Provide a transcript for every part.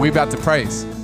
We about to praise.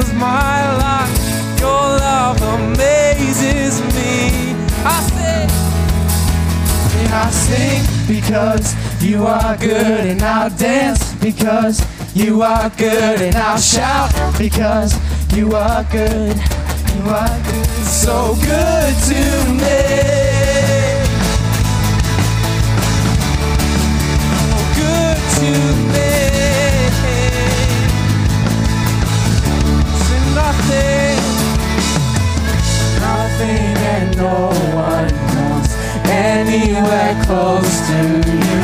Fills my life. Your love amazes me. I say. And I'll sing because you are good, and I'll dance because you are good, and I'll shout because you are good. You are good, so good to me. so good to me. Anywhere close to you.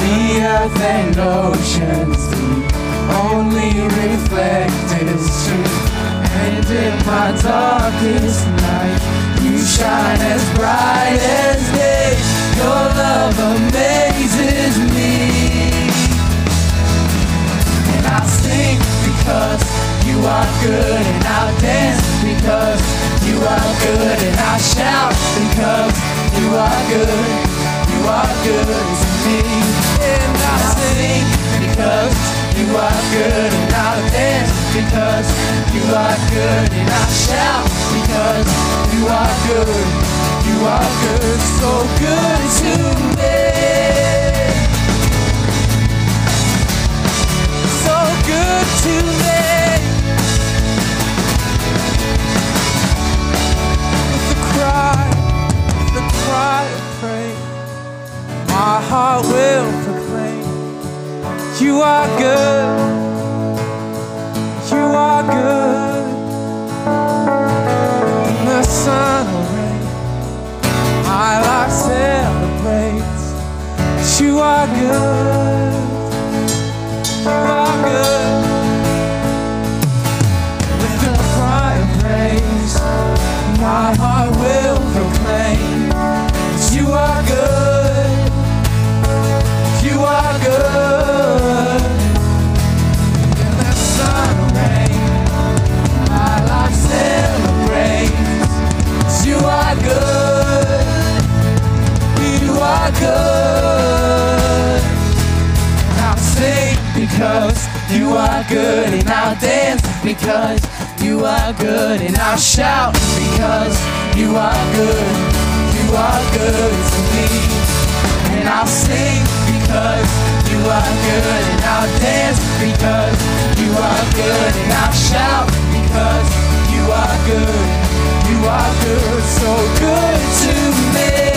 The earth and oceans do only reflect its truth. And in my darkest night, you shine as bright as day. Your love amazes me. And I'll sing because you are good, and I'll dance because you are good, and I'll shout because you are good. You are good to me. And I'll sing because you are good, and I'll dance because you are good, and I'll shout because you are good. You are good, so good to me. so good to me. With the cry, of praise, my heart will proclaim, You are good. You are good. In the sun will rain, my life celebrates. You are good. You are good. With a cry of praise, my heart will good. I'll sing because you are good, and I'll dance because you are good, and I'll shout because you are good. You are good to me, and I'll sing because you are good, and I'll dance because you are good, and I'll shout because you are good. You are good, so good to me.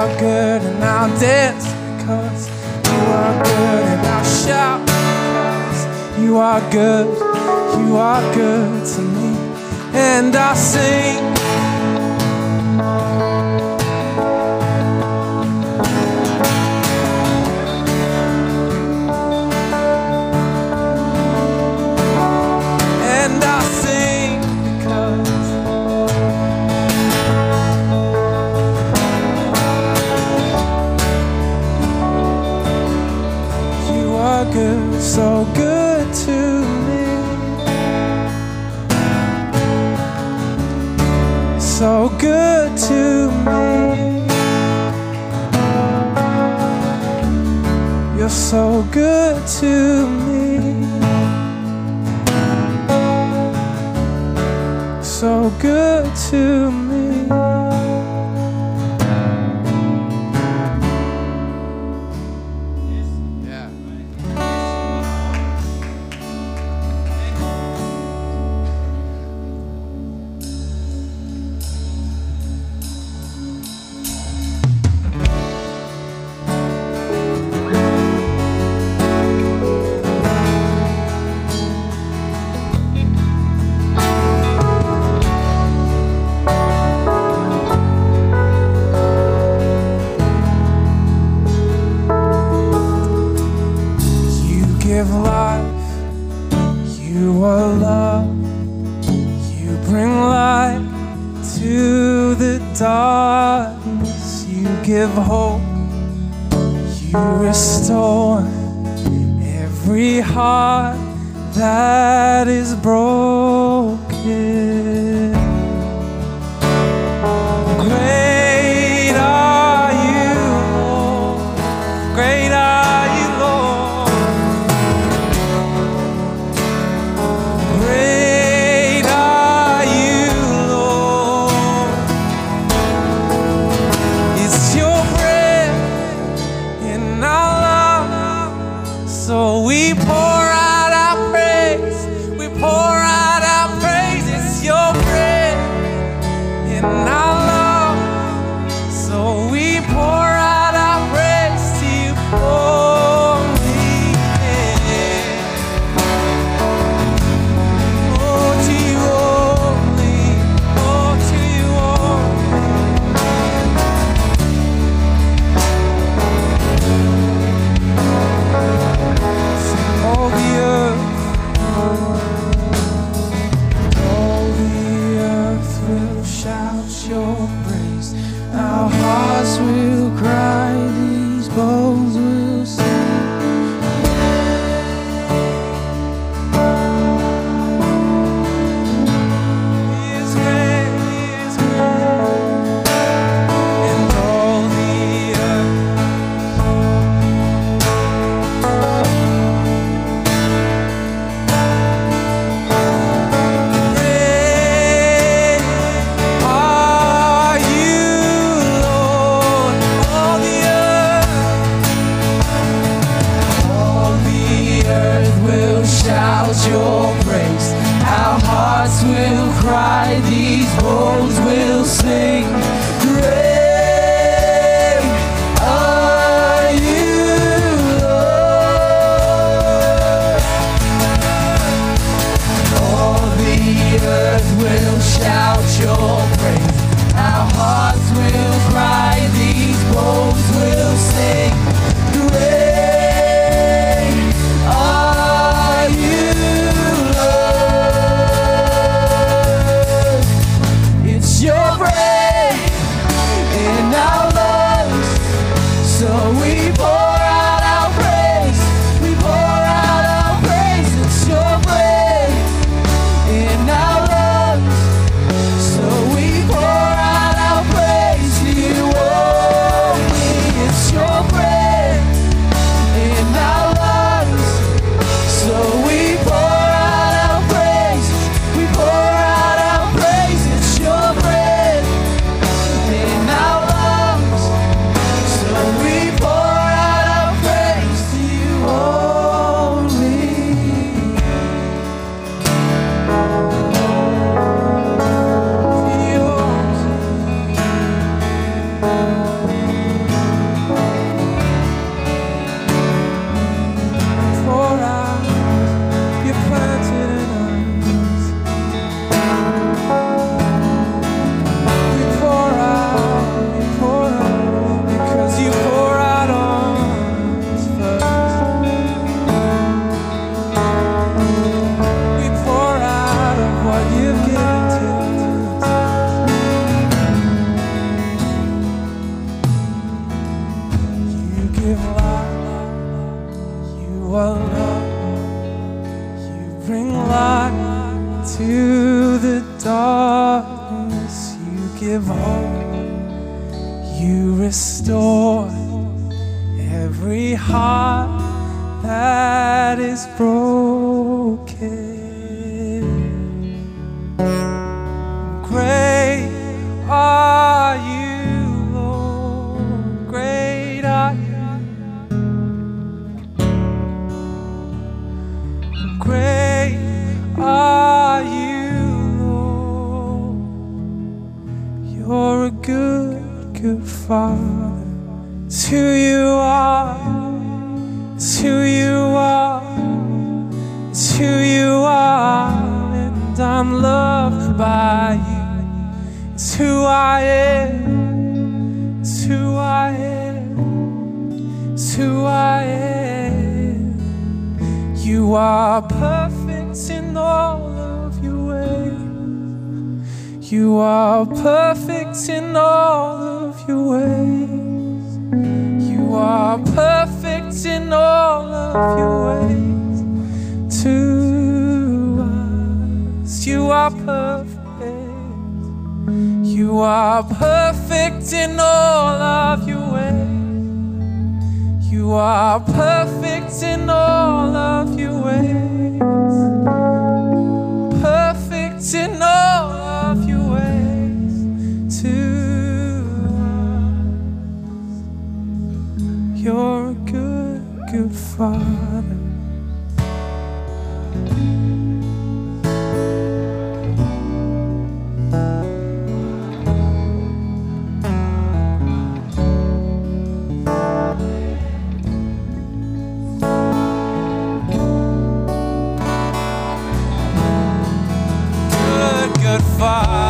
Are good, and I'll dance because you are good, and I'll shout because you are good, you are good to me, and I'll sing. so good to me. So good to I am. It's who I am. It's who I am. You are perfect in all of your ways. You are perfect in all of your ways. You are perfect in all of your ways to us. You are perfect. You are perfect in all of your ways. You are perfect in all of your ways. Perfect in all of your ways to us. You're a good, good father. Good,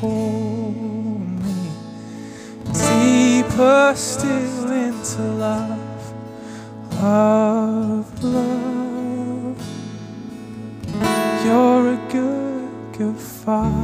call me. Deeper still into love, love, love. You're a good, good father.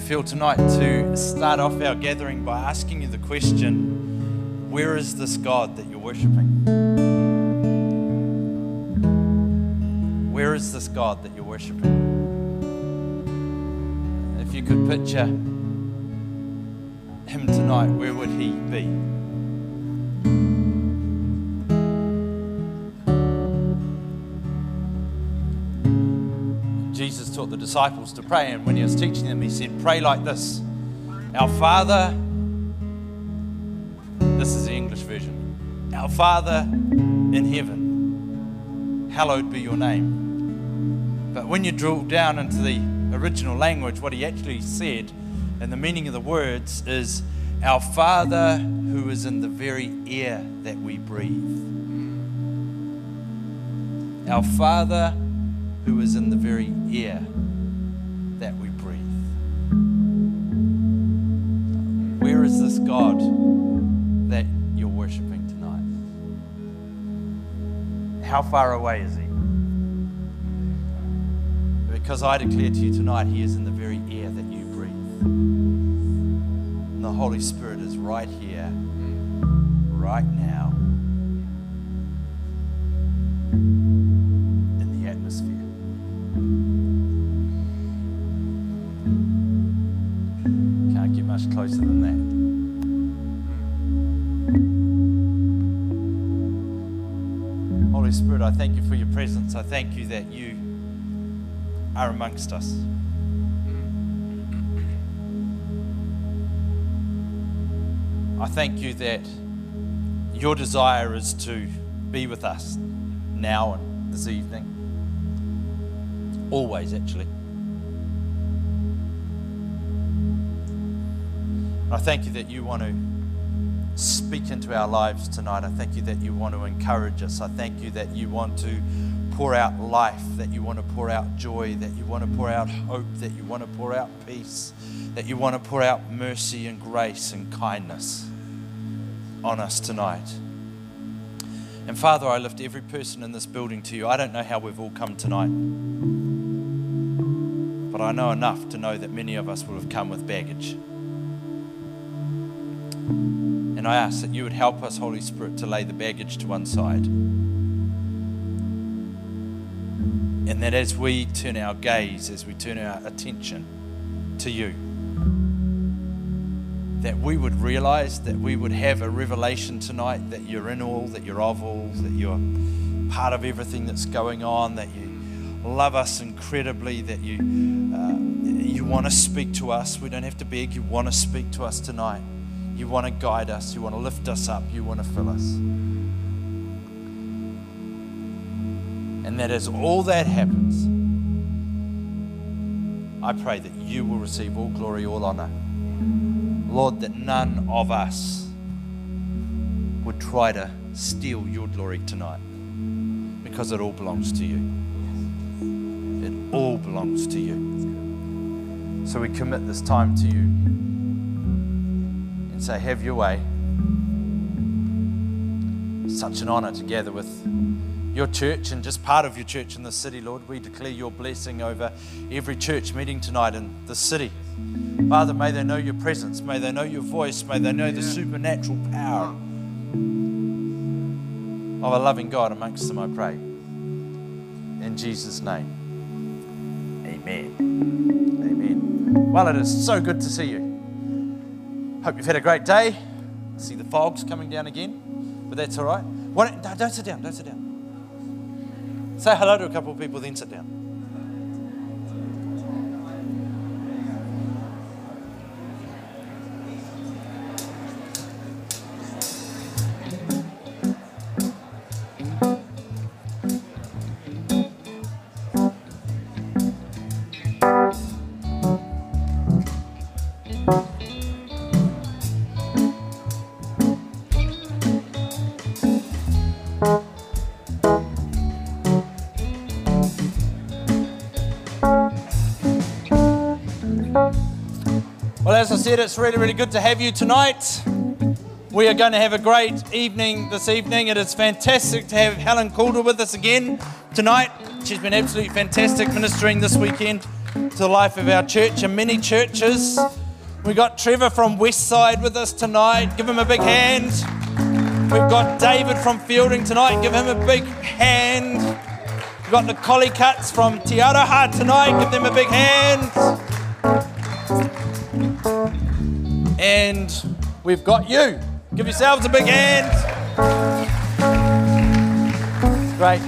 Feel tonight to start off our gathering by asking you the question where is this God that you're worshipping? Where is this God that you're worshipping? If you could picture him tonight, where would he be? The disciples to pray, and when he was teaching them, he said, Pray like this Our Father, this is the English version, Our Father in heaven, hallowed be your name. But when you drill down into the original language, what he actually said and the meaning of the words is Our Father who is in the very air that we breathe. Our Father who is in the very air that we breathe. Where is this God that you're worshiping tonight? How far away is He? Because I declare to you tonight, He is in the very air that you breathe. And the Holy Spirit is right here, right now, much closer than that. Holy Spirit, I thank you for your presence. I thank you that you are amongst us. I thank you that your desire is to be with us now and this evening. Always, actually. I thank you that you want to speak into our lives tonight. I thank you that you want to encourage us. I thank you that you want to pour out life, that you want to pour out joy, that you want to pour out hope, that you want to pour out peace, that you want to pour out mercy and grace and kindness on us tonight. And Father, I lift every person in this building to you. I don't know how we've all come tonight, but I know enough to know that many of us will have come with baggage. And I ask that you would help us, Holy Spirit, to lay the baggage to one side. And that as we turn our gaze, as we turn our attention to you, that we would realize, that we would have a revelation tonight that you're in all, that you're of all, that you're part of everything that's going on, that you love us incredibly, that you, uh, you want to speak to us. We don't have to beg, you want to speak to us tonight. You want to guide us, you want to lift us up, you want to fill us. And that as all that happens, I pray that you will receive all glory, all honor. Lord, that none of us would try to steal your glory tonight because it all belongs to you. It all belongs to you. So we commit this time to you and say, Have your way. Such an honor together with your church and just part of your church in the city, Lord. We declare your blessing over every church meeting tonight in the city. Father, may they know your presence, may they know your voice, may they know the supernatural power of a loving God amongst them, I pray. In Jesus' name. Amen. Amen. Well, it is so good to see you. Hope you've had a great day. See the fog's coming down again, but that's all right. Don't, don't sit down, don't sit down. Say hello to a couple of people, then sit down. Said, it's really, really good to have you tonight. We are going to have a great evening this evening. It is fantastic to have Helen Calder with us again tonight. She's been absolutely fantastic ministering this weekend. to the life of our church and many churches. We got Trevor from Westside with us tonight. Give him a big hand. We've got David from Feilding tonight. Give him a big hand. We've got the Collie Cuts from Te Aroha tonight. Give them a big hand. And we've got you. Give yourselves a big hand. Great.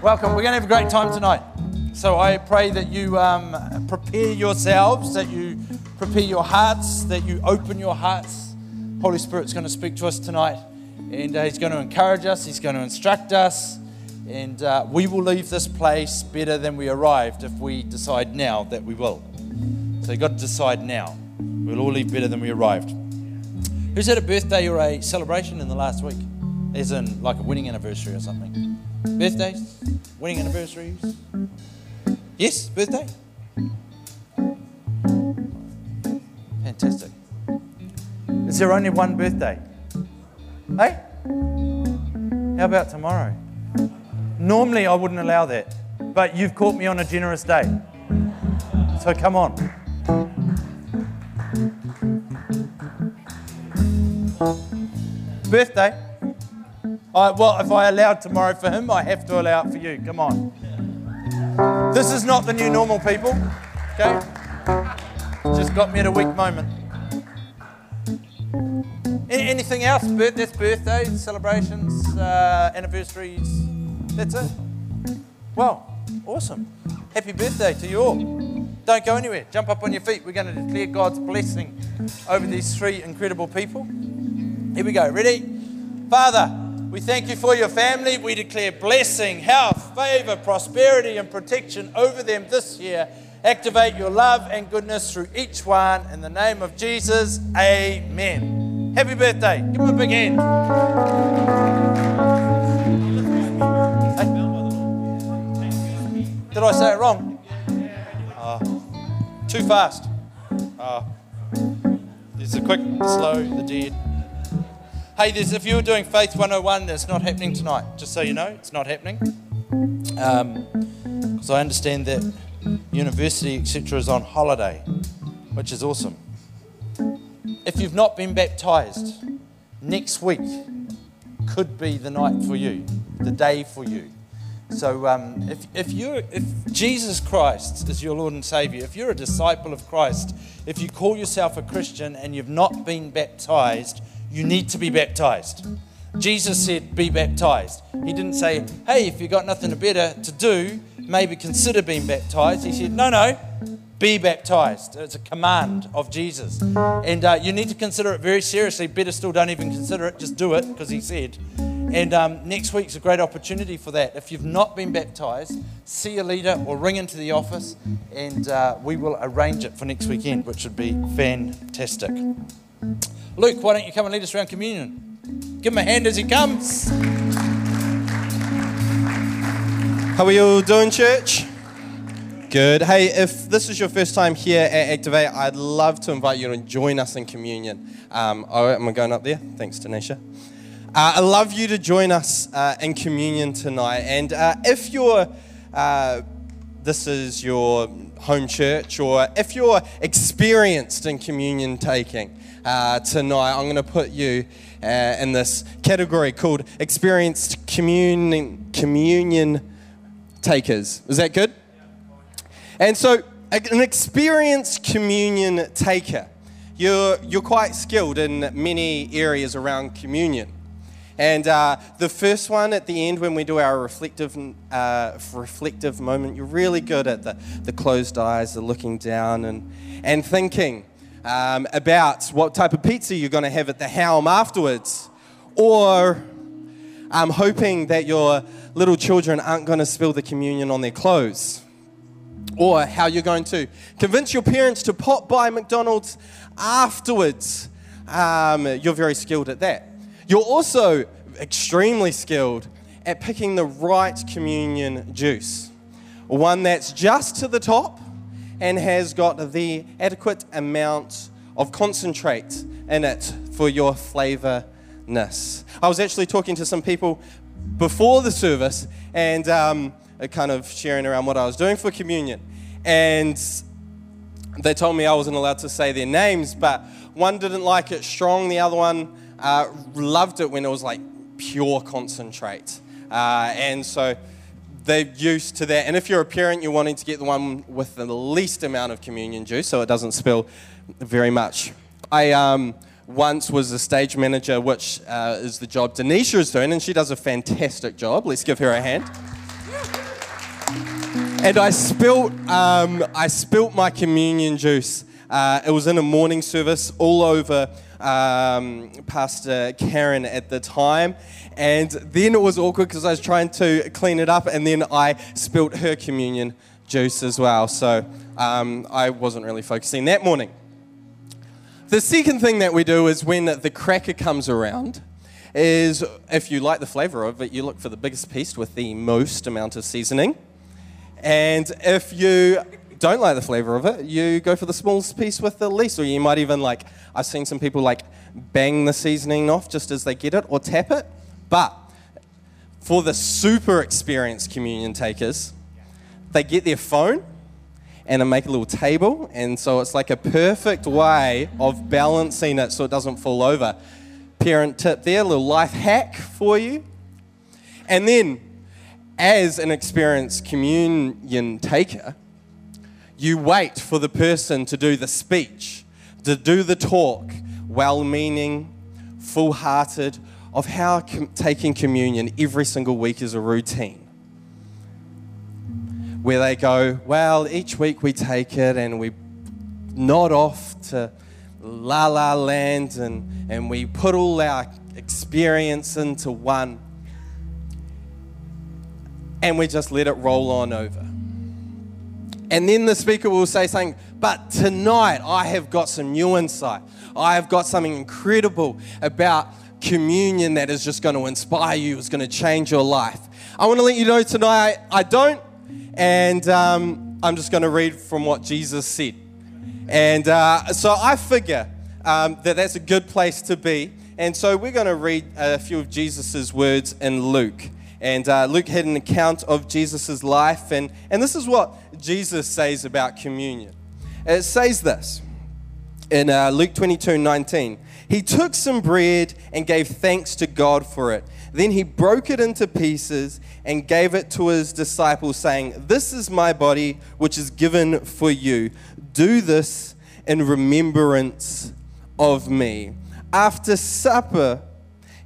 Welcome. We're going to have a great time tonight. So I pray that you um, prepare yourselves, that you prepare your hearts, that you open your hearts. Holy Spirit's going to speak to us tonight, and uh, He's going to encourage us, He's going to instruct us, and uh, we will leave this place better than we arrived if we decide now that we will. So you've got to decide now. We'll all leave better than we arrived. Who's had a birthday or a celebration in the last week? As in, like a wedding anniversary or something? Birthdays? Wedding anniversaries? Yes, birthday? Fantastic. Is there only one birthday? Hey? How about tomorrow? Normally I wouldn't allow that, but you've caught me on a generous day. So come on. Birthday? I, well, if I allowed tomorrow for him, I have to allow it for you. Come on. This is not the new normal, people. Okay? Just got me at a weak moment. Anything else? That's birthdays, celebrations, uh, anniversaries. That's it. Well, awesome. Happy birthday to you all. Don't go anywhere. Jump up on your feet. We're going to declare God's blessing over these three incredible people. Here we go. Ready? Father, we thank you for your family. We declare blessing, health, favor, prosperity, and protection over them this year. Activate your love and goodness through each one. In the name of Jesus, amen. Happy birthday. Give him a big hand. Did I say it wrong? Too fast. Uh, there's a quick, slow, the dead. Hey, there's, if you were doing Faith 101, that's not happening tonight. Just so you know, it's not happening. Because um, I understand that university, etc., is on holiday, which is awesome. If you've not been baptized, next week could be the night for you, the day for you. So um, if, if, you if Jesus Christ is your Lord and Savior, if you're a disciple of Christ, if you call yourself a Christian and you've not been baptized, you need to be baptized. Jesus said, Be baptized. He didn't say, Hey, if you've got nothing better to do, maybe consider being baptized. He said, No, no, be baptized. It's a command of Jesus. And uh, you need to consider it very seriously. Better still, don't even consider it, just do it because He said. And um, next week's a great opportunity for that. If you've not been baptized, see a leader or ring into the office and uh, we will arrange it for next weekend, which would be fantastic. Luke, why don't you come and lead us around communion? Give him a hand as he comes. How are you all doing, church? Good. Hey, if this is your first time here at Activate, I'd love to invite you to join us in communion. Um, oh, am I going up there? Thanks, Tanisha. Uh, I'd love you to join us uh, in communion tonight. And uh, if you're, uh, this is your home church, or if you're experienced in communion taking, uh, tonight, I'm going to put you uh, in this category called experienced communion, communion takers. Is that good? And so, an experienced communion taker, you're, you're quite skilled in many areas around communion. And uh, the first one at the end, when we do our reflective, uh, reflective moment, you're really good at the, the closed eyes, the looking down, and, and thinking um, about what type of pizza you're going to have at the Helm afterwards, or um, hoping that your little children aren't going to spill the communion on their clothes, or how you're going to convince your parents to pop by McDonald's afterwards. Um, you're very skilled at that. You're also extremely skilled at picking the right communion juice, one that's just to the top and has got the adequate amount of concentrate in it for your flavorness. I was actually talking to some people before the service and um, kind of sharing around what I was doing for communion. and they told me I wasn't allowed to say their names, but one didn't like it strong, the other one uh, loved it when it was like pure concentrate. Uh, and so they're used to that. And if you're a parent, you're wanting to get the one with the least amount of communion juice so it doesn't spill very much. I um, once was a stage manager, which uh, is the job Denisha is doing, and she does a fantastic job. Let's give her a hand. And I spilt, um, I spilt my communion juice. Uh, it was in a morning service all over um, Pastor Karen at the time. And then it was awkward because I was trying to clean it up, and then I spilt her communion juice as well. So um, I wasn't really focusing that morning. The second thing that we do is when the cracker comes around, is if you like the flavor of it, you look for the biggest piece with the most amount of seasoning. And if you don't like the flavor of it, you go for the smallest piece with the least. Or you might even like, I've seen some people like bang the seasoning off just as they get it or tap it. But for the super experienced communion takers, they get their phone and they make a little table. And so it's like a perfect way of balancing it so it doesn't fall over. Parent tip there, a little life hack for you. And then, as an experienced communion taker, you wait for the person to do the speech, to do the talk, well meaning, full hearted, of how com- taking communion every single week is a routine. Where they go, well, each week we take it and we nod off to la la land and, and we put all our experience into one and we just let it roll on over. And then the speaker will say something, but tonight I have got some new insight. I have got something incredible about communion that is just going to inspire you, is going to change your life. I want to let you know tonight I don't, and um, I'm just going to read from what Jesus said. And uh, so I figure um, that that's a good place to be. And so we're going to read a few of Jesus' words in Luke. And uh, Luke had an account of Jesus' life, and, and this is what Jesus says about communion. It says this in uh, Luke 22 19. He took some bread and gave thanks to God for it. Then he broke it into pieces and gave it to his disciples, saying, This is my body, which is given for you. Do this in remembrance of me. After supper,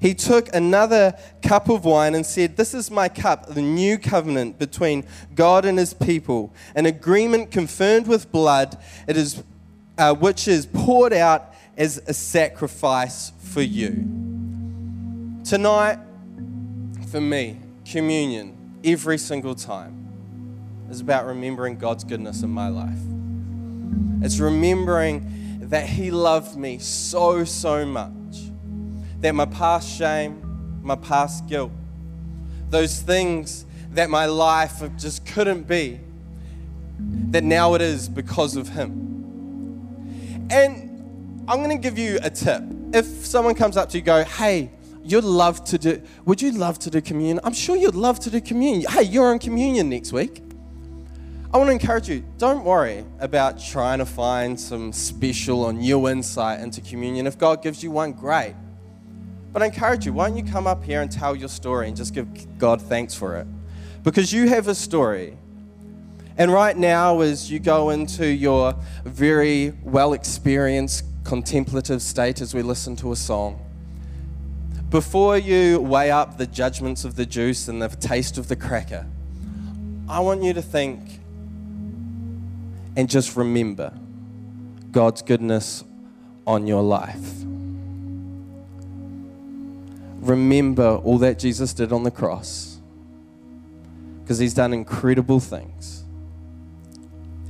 he took another cup of wine and said, This is my cup, the new covenant between God and his people, an agreement confirmed with blood, it is, uh, which is poured out as a sacrifice for you. Tonight, for me, communion, every single time, is about remembering God's goodness in my life. It's remembering that He loved me so, so much that my past shame, my past guilt, those things that my life just couldn't be, that now it is because of Him. And I'm going to give you a tip. If someone comes up to you, go, hey, you'd love to do, would you love to do communion? I'm sure you'd love to do communion. Hey, you're on communion next week. I want to encourage you, don't worry about trying to find some special or new insight into communion. If God gives you one, great. But I encourage you, why don't you come up here and tell your story and just give God thanks for it? Because you have a story. And right now, as you go into your very well experienced contemplative state as we listen to a song, before you weigh up the judgments of the juice and the taste of the cracker, I want you to think and just remember God's goodness on your life remember all that Jesus did on the cross because he's done incredible things.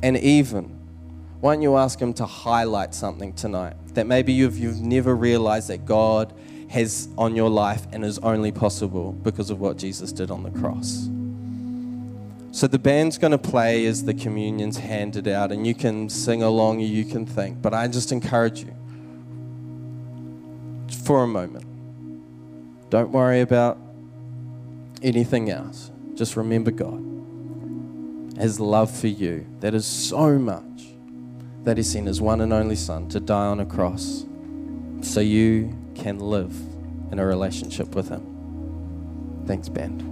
And even, why don't you ask him to highlight something tonight that maybe you've, you've never realized that God has on your life and is only possible because of what Jesus did on the cross? So the band's going to play as the communion's handed out, and you can sing along or you can think. But I just encourage you for a moment don't worry about anything else. Just remember God his love for you. That is so much that he sent his one and only Son to die on a cross so you can live in a relationship with him. Thanks, band.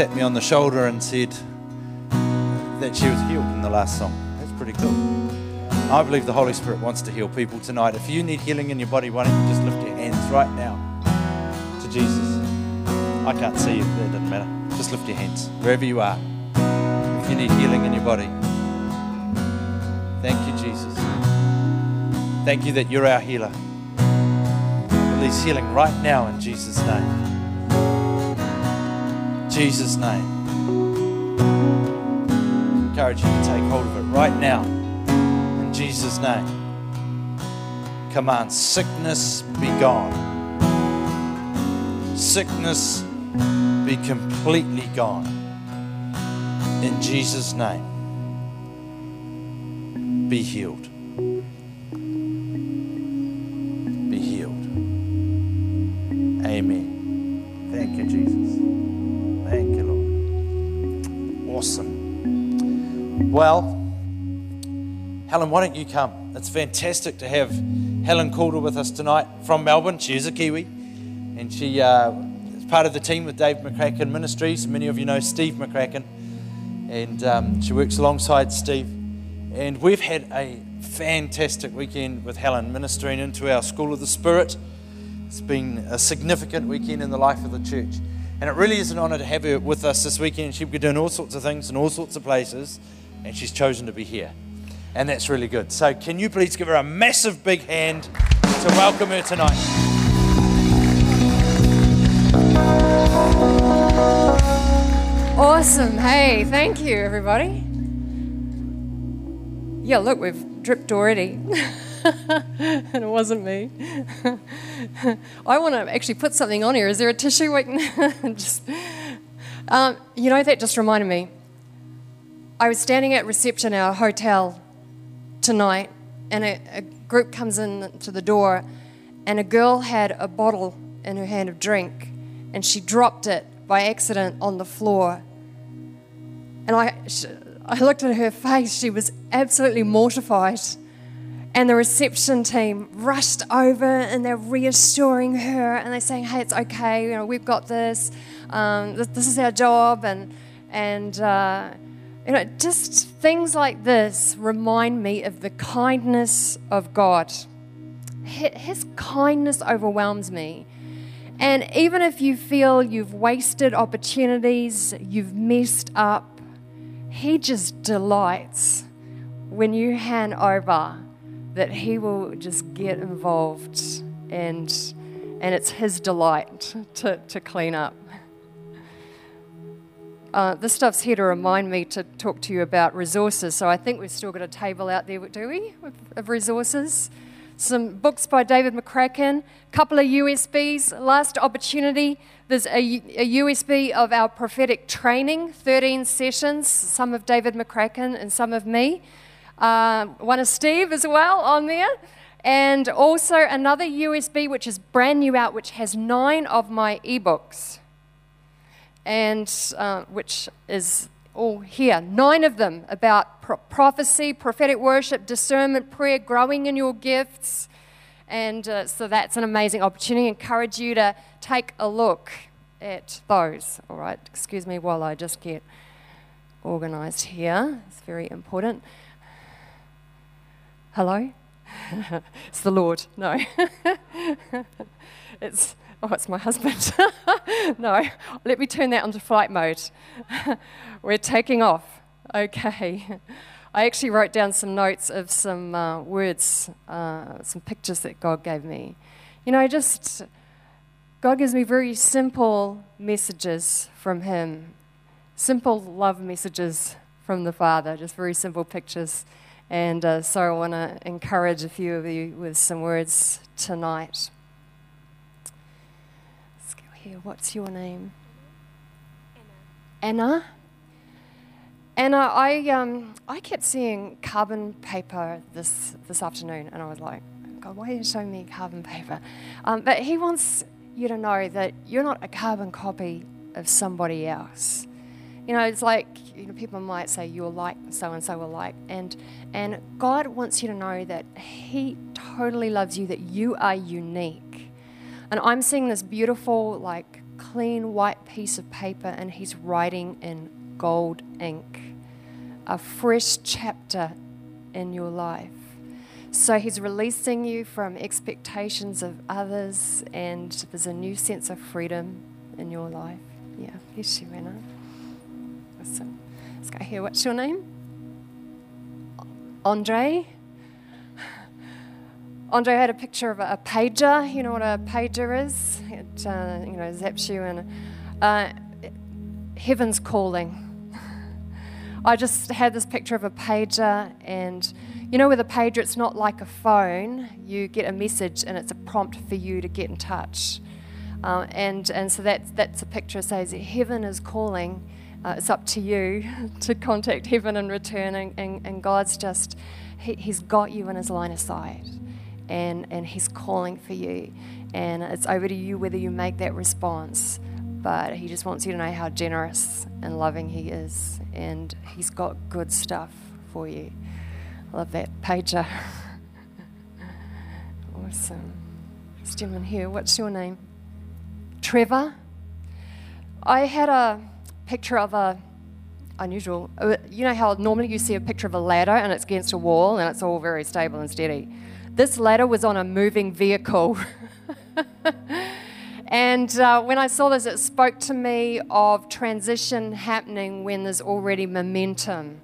Tapped me on the shoulder and said that she was healed in the last song. That's pretty cool. I believe the Holy Spirit wants to heal people tonight. If you need healing in your body, why don't you just lift your hands right now to Jesus? I can't see you, it doesn't matter. Just lift your hands wherever you are. If you need healing in your body, thank you, Jesus. Thank you that you're our healer. Release healing right now in Jesus' name. Jesus' name. Encourage you to take hold of it right now. In Jesus' name. Command sickness be gone. Sickness be completely gone. In Jesus' name. Be healed. Helen, why don't you come? It's fantastic to have Helen Calder with us tonight from Melbourne. She is a Kiwi, and she uh, is part of the team with Dave McCracken Ministries. Many of you know Steve McCracken, and um, she works alongside Steve. And we've had a fantastic weekend with Helen ministering into our School of the Spirit. It's been a significant weekend in the life of the church. And it really is an honour to have her with us this weekend. She'll be doing all sorts of things in all sorts of places, and she's chosen to be here. And that's really good. So, can you please give her a massive big hand to welcome her tonight? Awesome. Hey, thank you, everybody. Yeah, look, we've dripped already. and it wasn't me. I want to actually put something on here. Is there a tissue we can just. Um, you know, that just reminded me. I was standing at reception at our hotel tonight, and a, a group comes in to the door, and a girl had a bottle in her hand of drink, and she dropped it by accident on the floor. And I, I looked at her face, she was absolutely mortified. And the reception team rushed over and they're reassuring her and they're saying, hey, it's okay, you know, we've got this, um, this, this, is our job. And, and uh, you know, just things like this remind me of the kindness of God. His kindness overwhelms me. And even if you feel you've wasted opportunities, you've messed up, He just delights when you hand over that He will just get involved and, and it's His delight to, to clean up. Uh, this stuff's here to remind me to talk to you about resources. So I think we've still got a table out there, do we, of resources? Some books by David McCracken, a couple of USBs. Last opportunity, there's a, a USB of our prophetic training, 13 sessions, some of David McCracken and some of me. Uh, one of Steve as well on there. And also another USB, which is brand new out, which has nine of my ebooks and uh, which is all here. Nine of them about pro- prophecy, prophetic worship, discernment, prayer, growing in your gifts. And uh, so that's an amazing opportunity. I encourage you to take a look at those. All right, excuse me while I just get organized here. It's very important. Hello? it's the Lord. No. it's Oh, it's my husband. no, let me turn that onto flight mode. We're taking off. Okay. I actually wrote down some notes of some uh, words, uh, some pictures that God gave me. You know, just God gives me very simple messages from Him, simple love messages from the Father, just very simple pictures. And uh, so I want to encourage a few of you with some words tonight here. What's your name? Anna. Anna. Anna, I um, I kept seeing carbon paper this this afternoon, and I was like, God, why are you showing me carbon paper? Um, but he wants you to know that you're not a carbon copy of somebody else. You know, it's like you know, people might say you're like so and so alike, and and God wants you to know that He totally loves you, that you are unique and I'm seeing this beautiful, like, clean white piece of paper, and he's writing in gold ink a fresh chapter in your life. So he's releasing you from expectations of others, and there's a new sense of freedom in your life. Yeah, yes, you, Anna. Awesome. Let's go here. What's your name? Andre. Andre had a picture of a, pager. You know what a pager is? It uh, you know zaps you, and uh, heaven's calling. I just had this picture of a pager, and you know, with a pager, it's not like a phone. You get a message, and it's a prompt for you to get in touch. Uh, and, and so that's, that's a picture that says heaven is calling. Uh, it's up to you to contact heaven in return, and, and, and God's just, he, He's got you in His line of sight, and, and He's calling for you. And it's over to you whether you make that response but he just wants you to know how generous and loving he is, and he's got good stuff for you. Love that pager. awesome. This gentleman here, what's your name? Trevor. I had a picture of a unusual. Uh, you know how normally you see a picture of a ladder and it's against a wall and it's all very stable and steady. This ladder was on a moving vehicle. And uh, when I saw this, it spoke to me of transition happening when there's already momentum.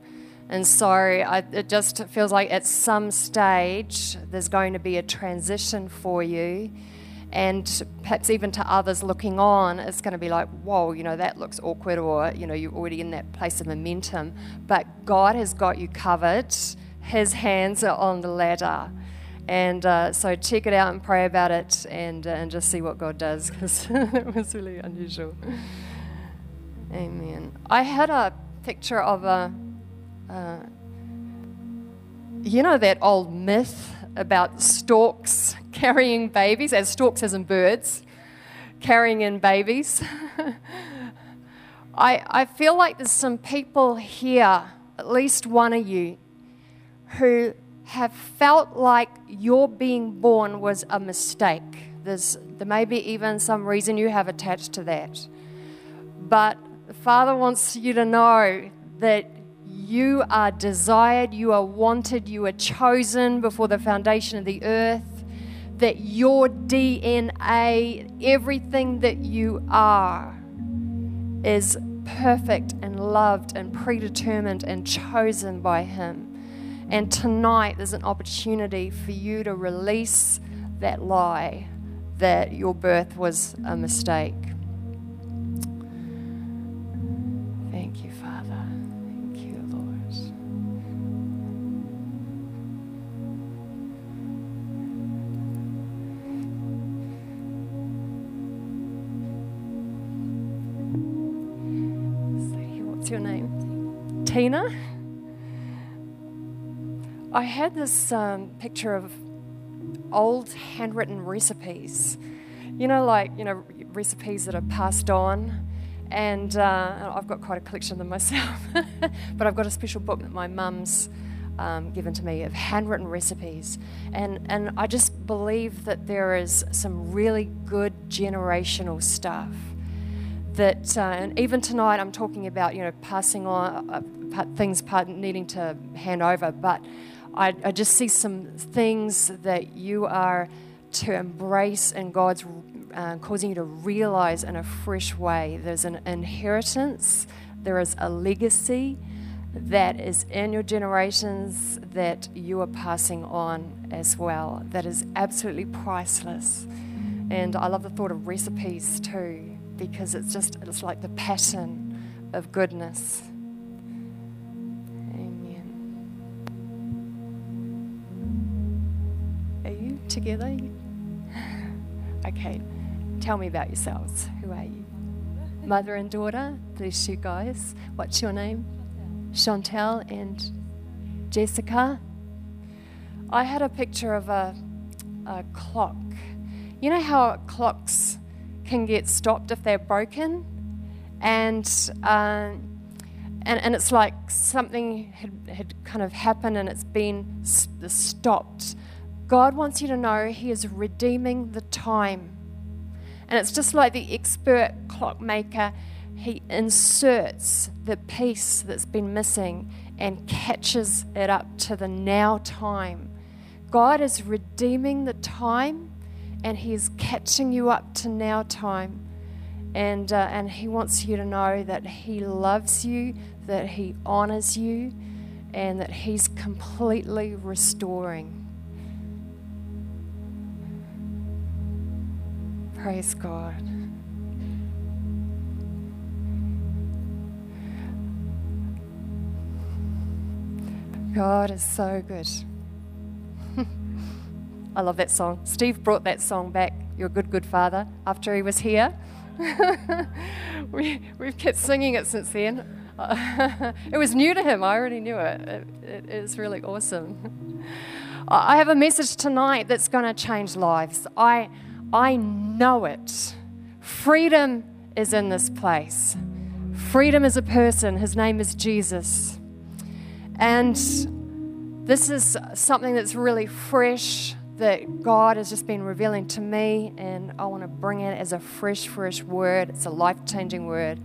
And so I, it just feels like at some stage there's going to be a transition for you. And perhaps even to others looking on, it's going to be like, whoa, you know, that looks awkward, or, you know, you're already in that place of momentum. But God has got you covered, His hands are on the ladder. And uh, so check it out and pray about it and, uh, and just see what God does because it was really unusual. Amen. I had a picture of a, uh, you know, that old myth about storks carrying babies, as storks as in birds, carrying in babies. I, I feel like there's some people here, at least one of you, who have felt like your being born was a mistake. There's, there may be even some reason you have attached to that. But the Father wants you to know that you are desired, you are wanted, you are chosen before the foundation of the earth, that your DNA, everything that you are, is perfect and loved and predetermined and chosen by Him. And tonight, there's an opportunity for you to release that lie that your birth was a mistake. Thank you, Father. Thank you, Lord. So, what's your name? Tina? I had this um, picture of old handwritten recipes. You know, like, you know, recipes that are passed on. And uh, I've got quite a collection of them myself. but I've got a special book that my mum's um, given to me of handwritten recipes. And, and I just believe that there is some really good generational stuff. That, uh, and even tonight I'm talking about, you know, passing on uh, things needing to hand over, but I, I just see some things that you are to embrace and God's uh, causing you to realize in a fresh way. There's an inheritance, there is a legacy that is in your generations that you are passing on as well, that is absolutely priceless. And I love the thought of recipes too, because it's just, it's like the pattern of goodness. Together? Okay, tell me about yourselves. Who are you? Mother and daughter. Bless you guys. What's your name? Chantel and Jessica. I had a picture of a, a clock. You know how clocks can get stopped if they're broken? And, uh, and, and it's like something had, had kind of happened and it's been stopped God wants you to know He is redeeming the time. And it's just like the expert clockmaker, he inserts the piece that's been missing and catches it up to the now time. God is redeeming the time and He's catching you up to now time. And, uh, and He wants you to know that He loves you, that He honors you, and that He's completely restoring. Praise God. God is so good. I love that song. Steve brought that song back, You're Good, Good Father, after he was here. we, we've kept singing it since then. it was new to him. I already knew it. It, it is really awesome. I have a message tonight that's going to change lives. I, I know it. Freedom is in this place. Freedom is a person. His name is Jesus. And this is something that's really fresh that God has just been revealing to me, and I want to bring it as a fresh, fresh word. It's a life changing word.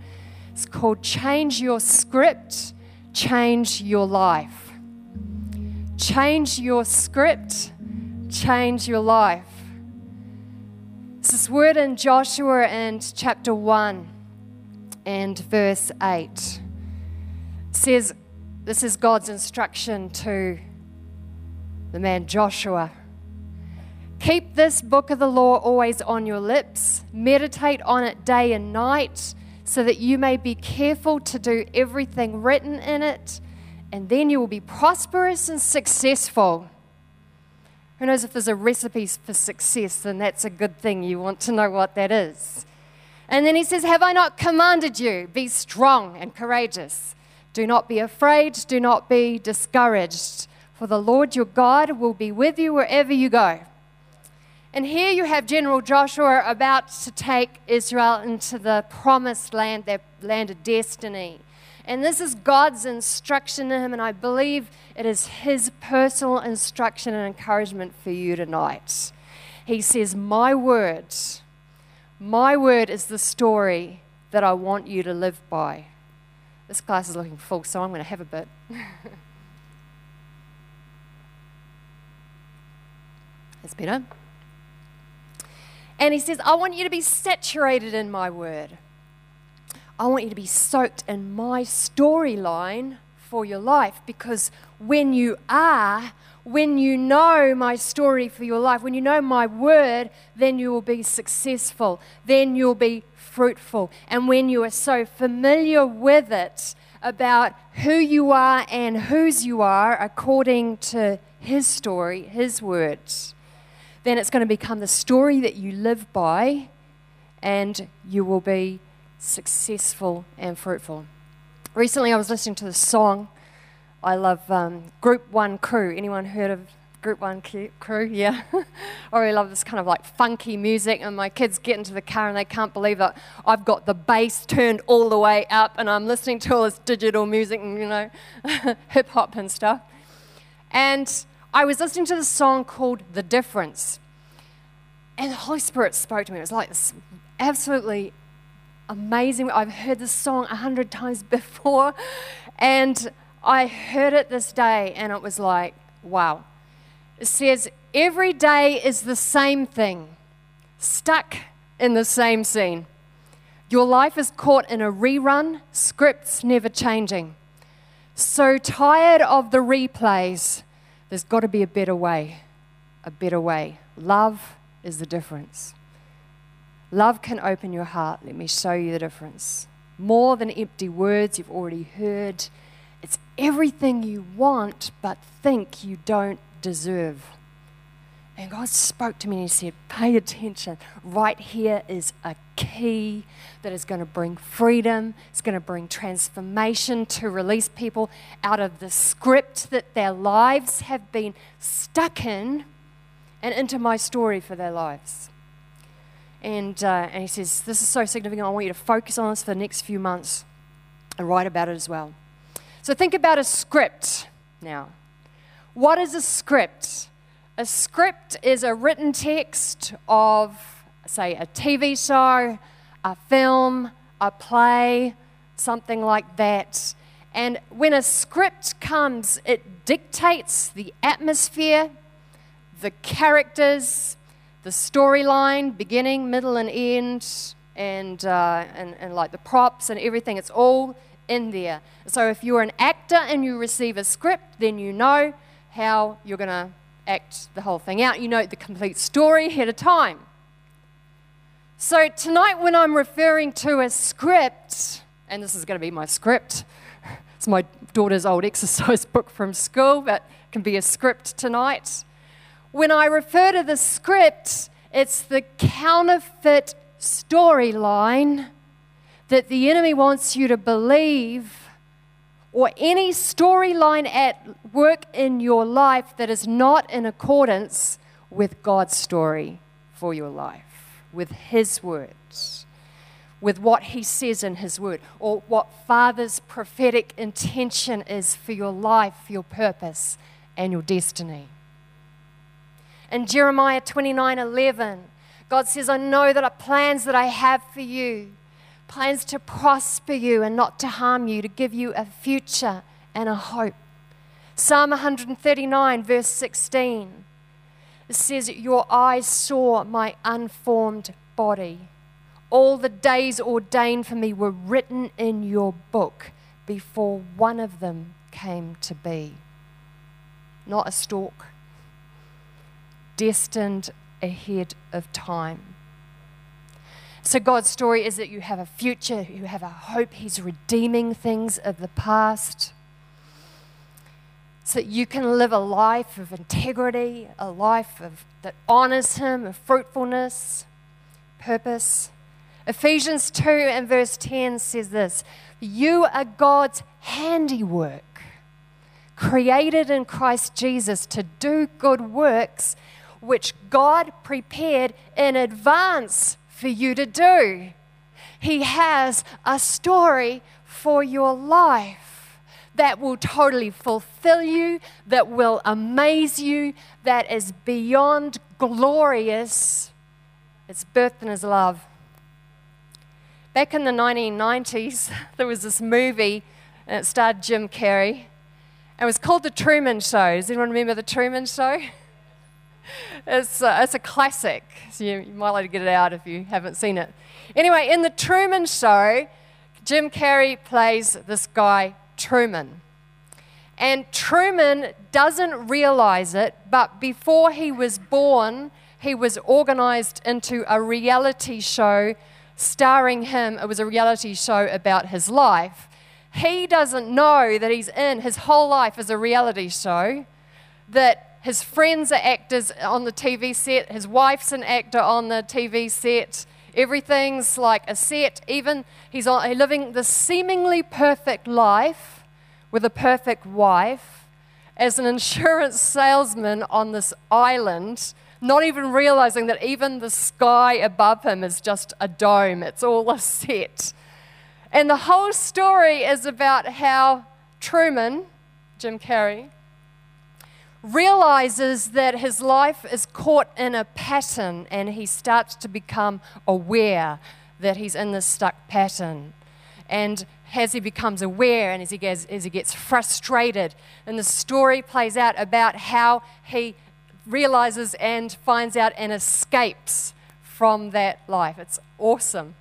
It's called Change Your Script, Change Your Life. Change your script, change your life. This word in Joshua and chapter 1 and verse 8. It says, This is God's instruction to the man Joshua. Keep this book of the law always on your lips, meditate on it day and night so that you may be careful to do everything written in it, and then you will be prosperous and successful. Who knows if there's a recipe for success, then that's a good thing. You want to know what that is. And then he says, Have I not commanded you? Be strong and courageous. Do not be afraid, do not be discouraged, for the Lord your God will be with you wherever you go. And here you have General Joshua about to take Israel into the promised land, their land of destiny. And this is God's instruction to him, and I believe it is his personal instruction and encouragement for you tonight. He says, My word, my word is the story that I want you to live by. This class is looking full, so I'm going to have a bit. It's better. And he says, I want you to be saturated in my word. I want you to be soaked in my storyline for your life because when you are, when you know my story for your life, when you know my word, then you will be successful. Then you'll be fruitful. And when you are so familiar with it about who you are and whose you are according to his story, his words, then it's going to become the story that you live by, and you will be successful and fruitful. Recently, I was listening to the song. I love um, Group One Crew. Anyone heard of Group One Crew? Yeah. I really love this kind of like funky music, and my kids get into the car and they can't believe that I've got the bass turned all the way up, and I'm listening to all this digital music and you know, hip hop and stuff. And I was listening to this song called The Difference. And the Holy Spirit spoke to me. It was like this absolutely amazing. I've heard this song a hundred times before. And I heard it this day, and it was like, wow. It says, Every day is the same thing, stuck in the same scene. Your life is caught in a rerun, scripts never changing. So tired of the replays there's got to be a better way. A better way. Love is the difference. Love can open your heart. Let me show you the difference. More than empty words you've already heard, it's everything you want but think you don't deserve. And God spoke to me and He said, Pay attention. Right here is a key that is going to bring freedom, it's going to bring transformation to release people out of the script that their lives have been stuck in and into my story for their lives. And, uh, and he says, This is so significant. I want you to focus on this for the next few months and write about it as well. So think about a script now. What is a script? A script is a written text of, say, a TV show, a film, a play, something like that. And when a script comes, it dictates the atmosphere, the characters, the storyline, beginning, middle, and end, and, uh, and, and like the props and everything. It's all in there. So if you're an actor and you receive a script, then you know how you're going to act the whole thing out. You know the complete story ahead of time. So tonight, when I'm referring to a script, and this is going to be my script, it's my daughter's old exercise book from school, but it can be a script tonight. When I refer to the script, it's the counterfeit storyline that the enemy wants you to believe, or any storyline at work in your life that is not in accordance with God's story for your life, with His words, with what He says in His word, or what Father's prophetic intention is for your life, your purpose, and your destiny. In Jeremiah 29 11, God says, I know that are plans that I have for you, plans to prosper you and not to harm you, to give you a future and a hope. Psalm 139, verse 16, it says, Your eyes saw my unformed body. All the days ordained for me were written in your book before one of them came to be. Not a stalk, destined ahead of time. So, God's story is that you have a future, you have a hope. He's redeeming things of the past. So that you can live a life of integrity, a life of, that honors Him, of fruitfulness, purpose. Ephesians 2 and verse 10 says this You are God's handiwork, created in Christ Jesus to do good works which God prepared in advance for you to do. He has a story for your life that will totally fulfill you, that will amaze you, that is beyond glorious. It's birthed in His love. Back in the 1990s, there was this movie, and it starred Jim Carrey. It was called The Truman Show. Does anyone remember The Truman Show? it's, a, it's a classic. So you, you might like to get it out if you haven't seen it. Anyway, in the Truman Show, Jim Carrey plays this guy, Truman. And Truman doesn't realize it, but before he was born, he was organized into a reality show starring him. It was a reality show about his life. He doesn't know that he's in, his whole life is a reality show, that his friends are actors on the TV set. His wife's an actor on the TV set. Everything's like a set. Even he's living the seemingly perfect life with a perfect wife as an insurance salesman on this island, not even realizing that even the sky above him is just a dome. It's all a set. And the whole story is about how Truman, Jim Carrey, realizes that his life is caught in a pattern and he starts to become aware that he's in this stuck pattern. And as he becomes aware and as he gets, as he gets frustrated, and the story plays out about how he realizes and finds out and escapes from that life. It's awesome.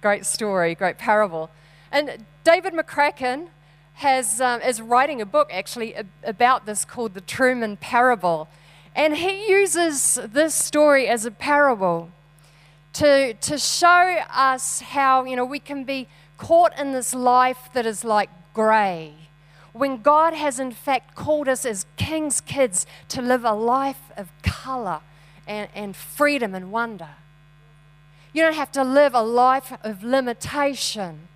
Great story, great parable. And David McCracken, has, um, is writing a book actually about this called the Truman Parable. And he uses this story as a parable to, to show us how, you know, we can be caught in this life that is like grey. When God has in fact called us as king's kids to live a life of colour and, and freedom and wonder. You don't have to live a life of limitation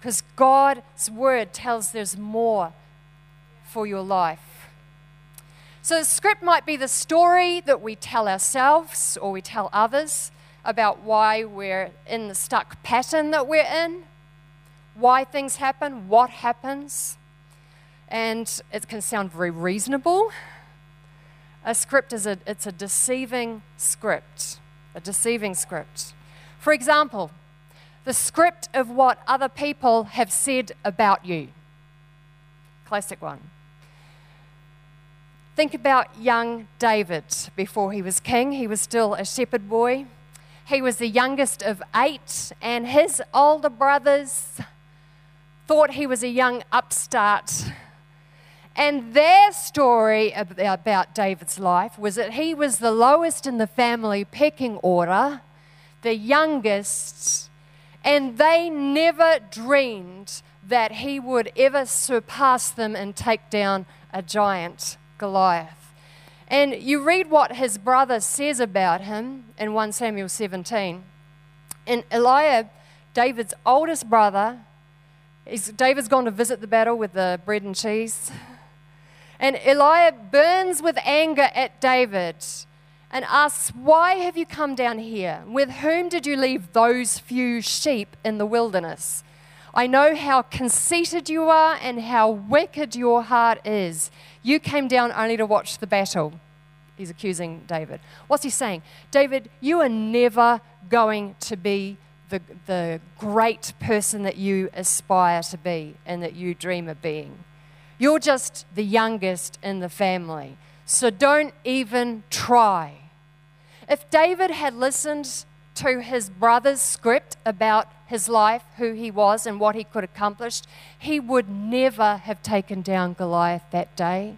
because God's word tells there's more for your life. So, the script might be the story that we tell ourselves or we tell others about why we're in the stuck pattern that we're in, why things happen, what happens. And it can sound very reasonable. A script is a, it's a deceiving script, a deceiving script. For example, the script of what other people have said about you. Classic one. think about young David before he was king. He was still a shepherd boy. He was the youngest of eight, and his older brothers thought he was a young upstart. And their story about David's life was that he was the lowest in the family pecking order, the youngest, and they never dreamed that he would ever surpass them and take down a giant, Goliath. And you read what his brother says about him in 1 Samuel 17. And Eliab, David's oldest brother, is David's gone to visit the battle with the bread and cheese. And Eliab burns with anger at David and asks, Why have you come down here? With whom did you leave those few sheep in the wilderness? I know how conceited you are and how wicked your heart is. You came down only to watch the battle. He's accusing David. What's he saying? David, you are never going to be the, the great person that you aspire to be and that you dream of being. You're just the youngest in the family. So don't even try. If David had listened to his brother's script about his life, who he was, and what he could accomplish, he would never have taken down Goliath that day.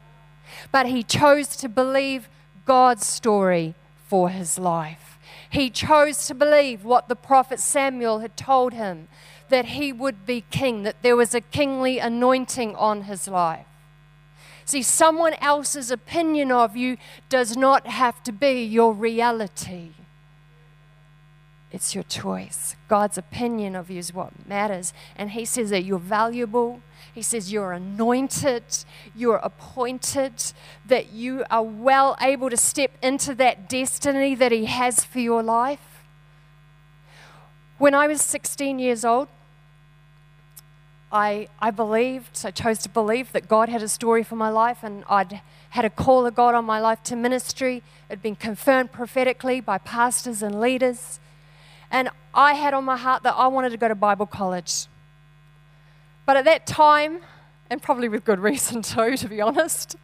But he chose to believe God's story for his life. He chose to believe what the prophet Samuel had told him that he would be king, that there was a kingly anointing on his life. See, someone else's opinion of you does not have to be your reality. It's your choice. God's opinion of you is what matters. And He says that you're valuable. He says you're anointed, you're appointed, that you are well able to step into that destiny that He has for your life. When I was 16 years old, I, I believed, I chose to believe that God had a story for my life and I'd had a call of God on my life to ministry. It had been confirmed prophetically by pastors and leaders. And I had on my heart that I wanted to go to Bible college. But at that time, and probably with good reason too, to be honest,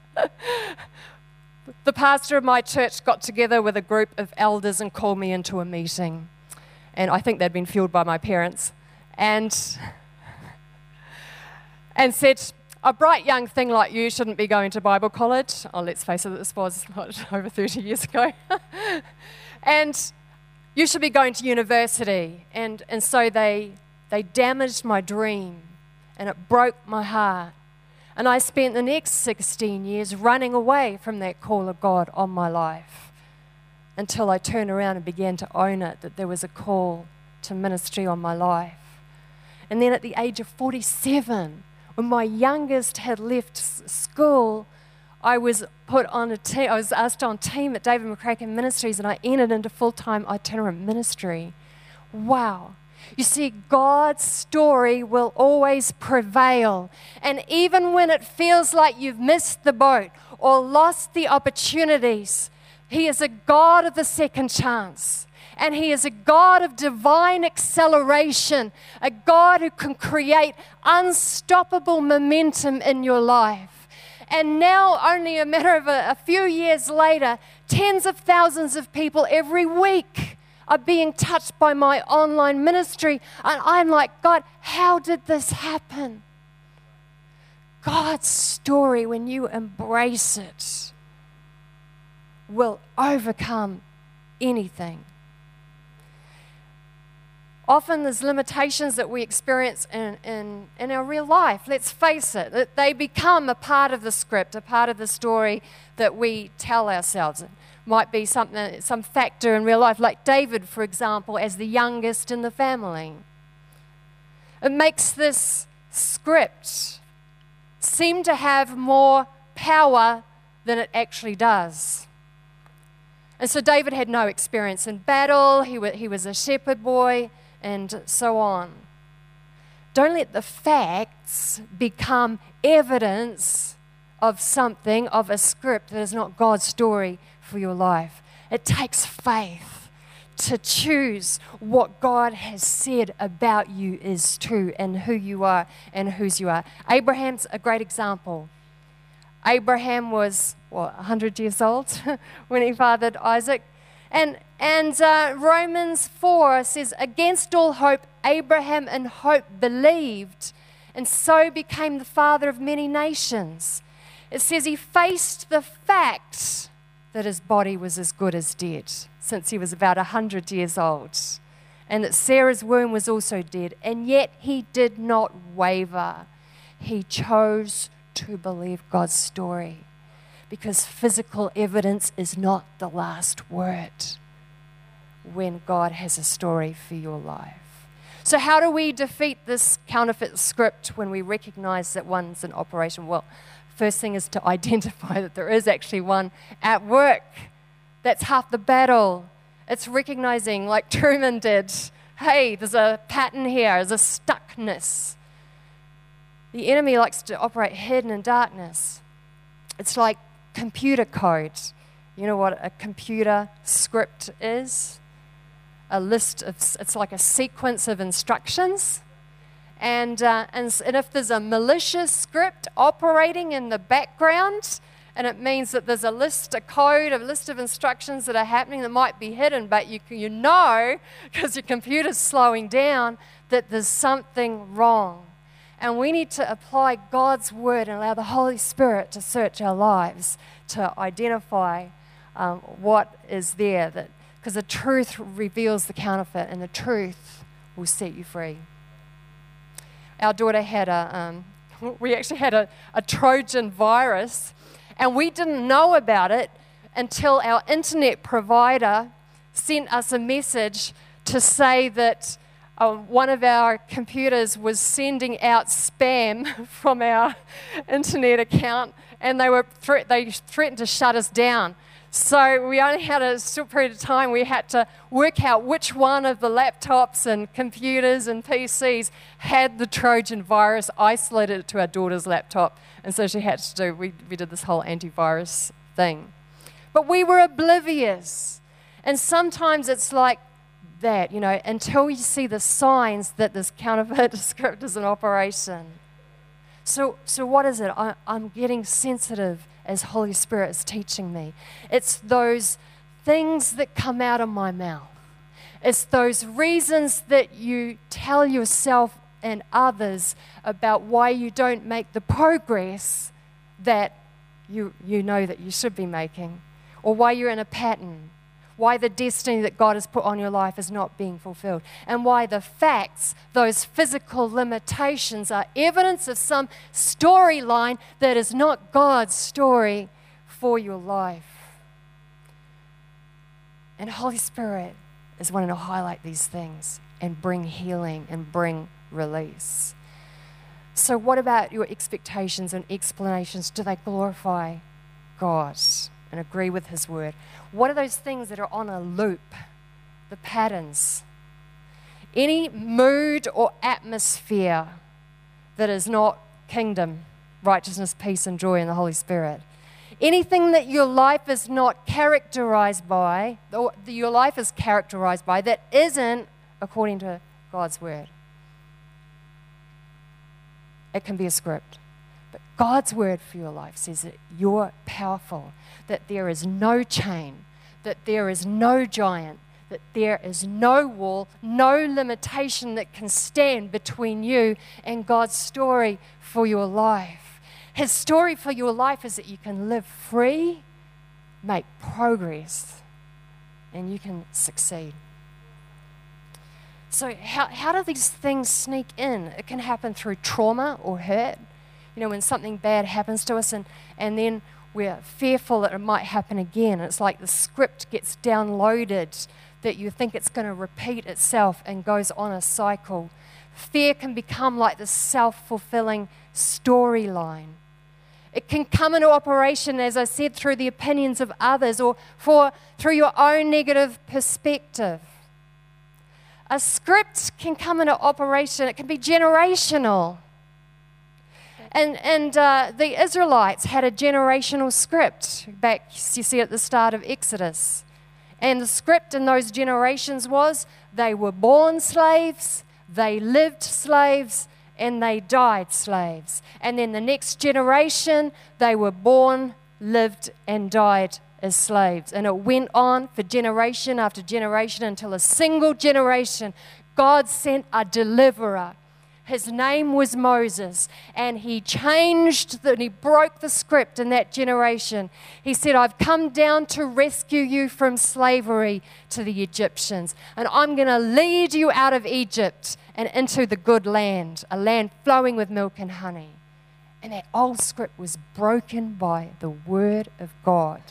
the pastor of my church got together with a group of elders and called me into a meeting. And I think they'd been fueled by my parents. And, and said, a bright young thing like you shouldn't be going to Bible college. Oh, let's face it, this was over 30 years ago. and you should be going to university. And, and so they, they damaged my dream and it broke my heart. And I spent the next 16 years running away from that call of God on my life until I turned around and began to own it that there was a call to ministry on my life. And then at the age of 47, when my youngest had left school, I was put on a team, I was asked on team at David McCracken Ministries, and I entered into full time itinerant ministry. Wow. You see, God's story will always prevail. And even when it feels like you've missed the boat or lost the opportunities, He is a God of the second chance. And He is a God of divine acceleration, a God who can create unstoppable momentum in your life. And now, only a matter of a, a few years later, tens of thousands of people every week are being touched by my online ministry. And I'm like, God, how did this happen? God's story, when you embrace it, will overcome anything. Often there's limitations that we experience in, in, in our real life. Let's face it, that they become a part of the script, a part of the story that we tell ourselves. It might be something, some factor in real life, like David, for example, as the youngest in the family. It makes this script seem to have more power than it actually does. And so David had no experience in battle. He, he was a shepherd boy and so on. Don't let the facts become evidence of something, of a script that is not God's story for your life. It takes faith to choose what God has said about you is true and who you are and whose you are. Abraham's a great example. Abraham was, what, 100 years old when he fathered Isaac. And, and uh, Romans 4 says, Against all hope, Abraham in hope believed, and so became the father of many nations. It says he faced the fact that his body was as good as dead since he was about 100 years old, and that Sarah's womb was also dead, and yet he did not waver. He chose to believe God's story because physical evidence is not the last word when God has a story for your life. So, how do we defeat this counterfeit script when we recognize that one's in operation? Well, first thing is to identify that there is actually one at work. That's half the battle. It's recognizing, like Truman did, hey, there's a pattern here, there's a stuckness. The enemy likes to operate hidden in darkness. It's like computer code. You know what a computer script is? A list of, it's like a sequence of instructions. And, uh, and, and if there's a malicious script operating in the background, and it means that there's a list, a code, a list of instructions that are happening that might be hidden, but you, you know, because your computer's slowing down, that there's something wrong. And we need to apply God's word and allow the Holy Spirit to search our lives to identify um, what is there. That because the truth reveals the counterfeit, and the truth will set you free. Our daughter had a, um, we actually had a, a Trojan virus, and we didn't know about it until our internet provider sent us a message to say that uh, one of our computers was sending out spam from our internet account, and they were thre- they threatened to shut us down. So we only had a short period of time. We had to work out which one of the laptops and computers and PCs had the Trojan virus, isolated it to our daughter's laptop, and so she had to do. We, we did this whole antivirus thing, but we were oblivious. And sometimes it's like that, you know, until you see the signs that this counterfeit script is in operation. So, so what is it? I, I'm getting sensitive as Holy Spirit is teaching me. It's those things that come out of my mouth. It's those reasons that you tell yourself and others about why you don't make the progress that you, you know that you should be making, or why you're in a pattern why the destiny that God has put on your life is not being fulfilled, and why the facts, those physical limitations, are evidence of some storyline that is not God's story for your life. And Holy Spirit is wanting to highlight these things and bring healing and bring release. So, what about your expectations and explanations? Do they glorify God? And agree with His word. What are those things that are on a loop? The patterns. Any mood or atmosphere that is not kingdom, righteousness, peace, and joy in the Holy Spirit. Anything that your life is not characterized by, or your life is characterized by, that isn't according to God's word. It can be a script. God's word for your life says that you're powerful, that there is no chain, that there is no giant, that there is no wall, no limitation that can stand between you and God's story for your life. His story for your life is that you can live free, make progress, and you can succeed. So, how, how do these things sneak in? It can happen through trauma or hurt you know, when something bad happens to us and, and then we're fearful that it might happen again. It's like the script gets downloaded that you think it's going to repeat itself and goes on a cycle. Fear can become like the self fulfilling storyline. It can come into operation, as I said, through the opinions of others or for, through your own negative perspective. A script can come into operation, it can be generational. And, and uh, the Israelites had a generational script back, you see, at the start of Exodus. And the script in those generations was they were born slaves, they lived slaves, and they died slaves. And then the next generation, they were born, lived, and died as slaves. And it went on for generation after generation until a single generation, God sent a deliverer his name was Moses, and he changed and he broke the script in that generation. He said, I've come down to rescue you from slavery to the Egyptians, and I'm going to lead you out of Egypt and into the good land, a land flowing with milk and honey. And that old script was broken by the word of God.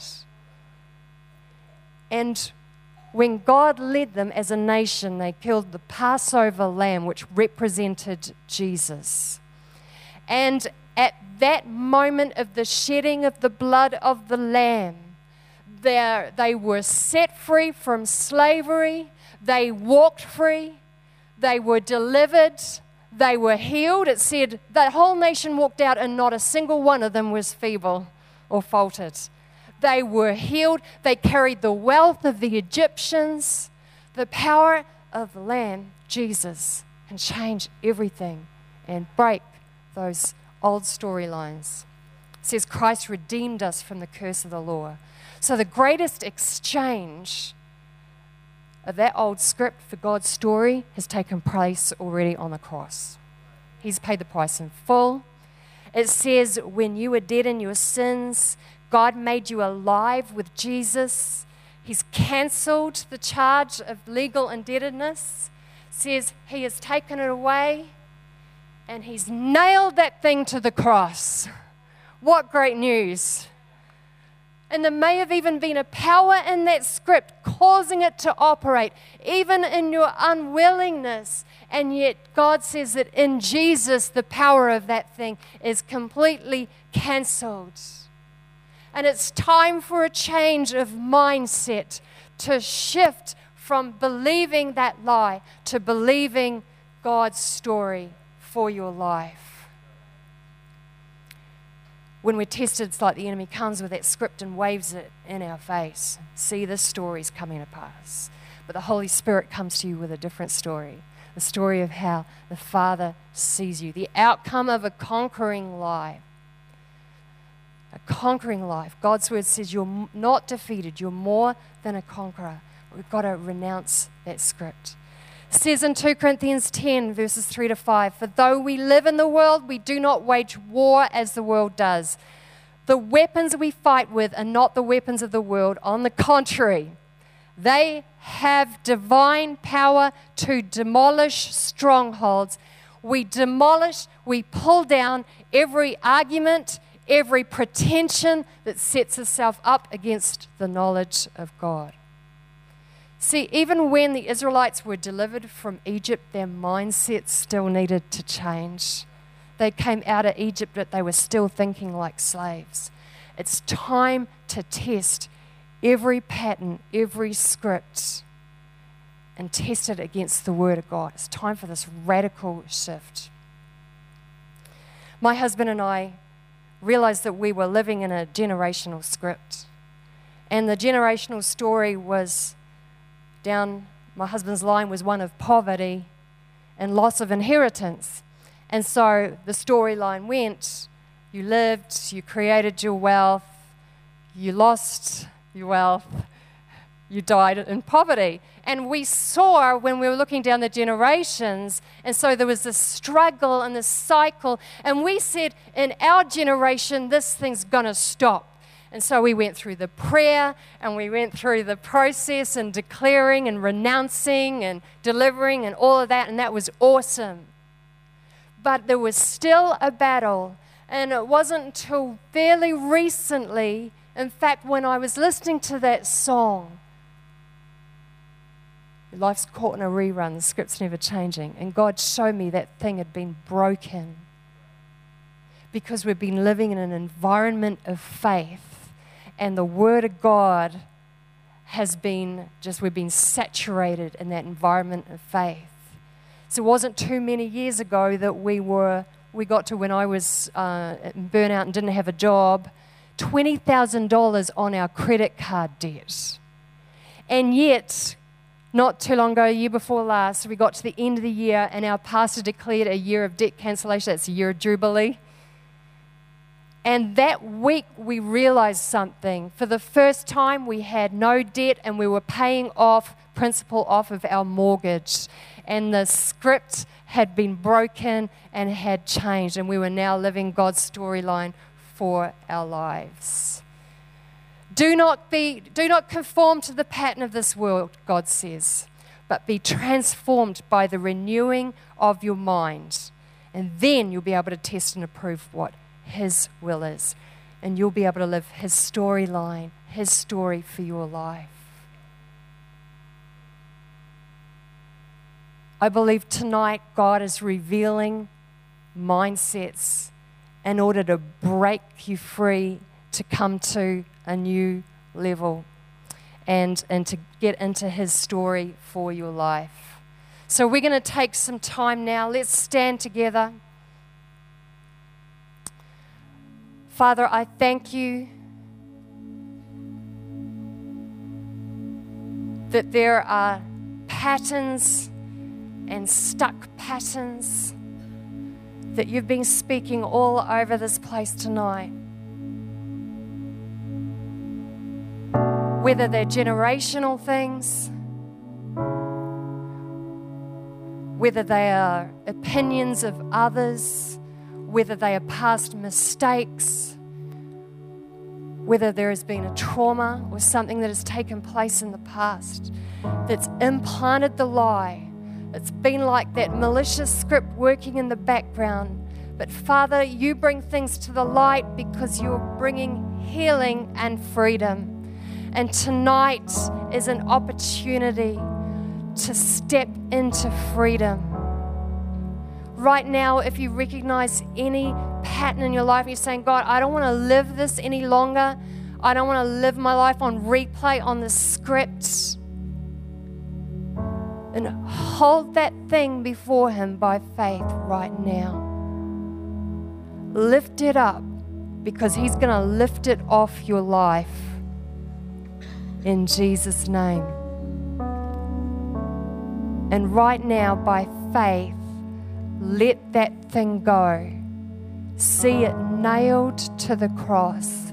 And when God led them as a nation, they killed the Passover lamb, which represented Jesus. And at that moment of the shedding of the blood of the lamb, they were set free from slavery, they walked free, they were delivered, they were healed. It said the whole nation walked out, and not a single one of them was feeble or faltered. They were healed. They carried the wealth of the Egyptians. The power of the Lamb, Jesus, can change everything and break those old storylines. It says Christ redeemed us from the curse of the law. So the greatest exchange of that old script for God's story has taken place already on the cross. He's paid the price in full. It says, when you were dead in your sins, God made you alive with Jesus. He's cancelled the charge of legal indebtedness, says He has taken it away, and He's nailed that thing to the cross. What great news! And there may have even been a power in that script causing it to operate, even in your unwillingness. And yet, God says that in Jesus, the power of that thing is completely cancelled. And it's time for a change of mindset to shift from believing that lie to believing God's story for your life. When we're tested, it's like the enemy comes with that script and waves it in our face. See, this story's coming to pass. But the Holy Spirit comes to you with a different story the story of how the Father sees you, the outcome of a conquering life a conquering life. God's word says you're not defeated, you're more than a conqueror. We've got to renounce that script. It says in 2 Corinthians 10, verses 3 to 5 For though we live in the world, we do not wage war as the world does. The weapons we fight with are not the weapons of the world. On the contrary, they have divine power to demolish strongholds. We demolish, we pull down every argument, every pretension that sets itself up against the knowledge of God. See, even when the Israelites were delivered from Egypt, their mindset still needed to change. They came out of Egypt, but they were still thinking like slaves. It's time to test every pattern, every script, and test it against the Word of God. It's time for this radical shift. My husband and I realized that we were living in a generational script. And the generational story was down my husband's line was one of poverty and loss of inheritance. And so the storyline went you lived, you created your wealth, you lost your wealth, you died in poverty. And we saw when we were looking down the generations, and so there was this struggle and this cycle. And we said, in our generation, this thing's to stop. And so we went through the prayer and we went through the process and declaring and renouncing and delivering and all of that, and that was awesome. But there was still a battle, and it wasn't until fairly recently, in fact, when I was listening to that song, Life's caught in a rerun, the script's never changing. And God showed me that thing had been broken because we've been living in an environment of faith, and the Word of God has been just, we've been saturated in that environment of faith. So it wasn't too many years ago that we were, we got to when I was uh, burnout and didn't have a job, $20,000 on our credit card debt. And yet, Not too long ago, a year before last, we got to the end of the year and our pastor declared a year of debt cancellation. That's a year of Jubilee. And that week, we realized something. For the first time, we had no debt and we were paying off principal off of our mortgage. And the script had been broken and had changed, and we were now living God's storyline for our lives. Do not, be, do not conform to the pattern of this world, God says, but be transformed by the renewing of your mind. And then you'll be able to test and approve what His will is. And you'll be able to live His storyline, His story for your life. I believe tonight God is revealing mindsets in order to break you free to come to a new level and, and to get into His story for your life. So, we're going to take some time now. Let's stand together. Father, I thank you that there are patterns and stuck patterns that you've been speaking all over this place tonight. Whether they're generational things, whether they are opinions of others, whether they are past mistakes, whether there has been a trauma or something that has taken place in the past that's implanted the lie. It's been like that malicious script working in the background. But Father, you bring things to the light because you're bringing healing and freedom. And tonight is an opportunity to step into freedom. Right now, if you recognize any pattern in your life, you're saying, God, I don't want to live this any longer. I don't want to live my life on replay on the script. And hold that thing before Him by faith right now. Lift it up because He's going to lift it off your life in Jesus' name. And right now, by faith, let that thing go. See it nailed to the cross.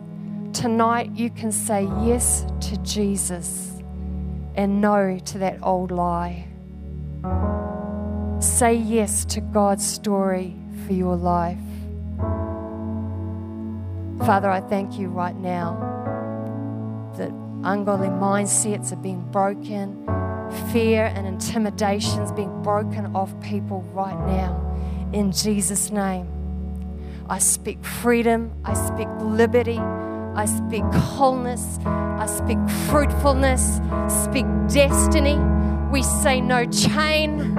Tonight, you can say yes to Jesus and no to that old lie. Say yes to God's story for your life. Father, I thank you right now ungodly mindsets are being broken, fear and intimidations being broken off people right now. In Jesus' name. I speak freedom, I speak liberty, I speak wholeness, I speak fruitfulness, speak destiny. We say no chain,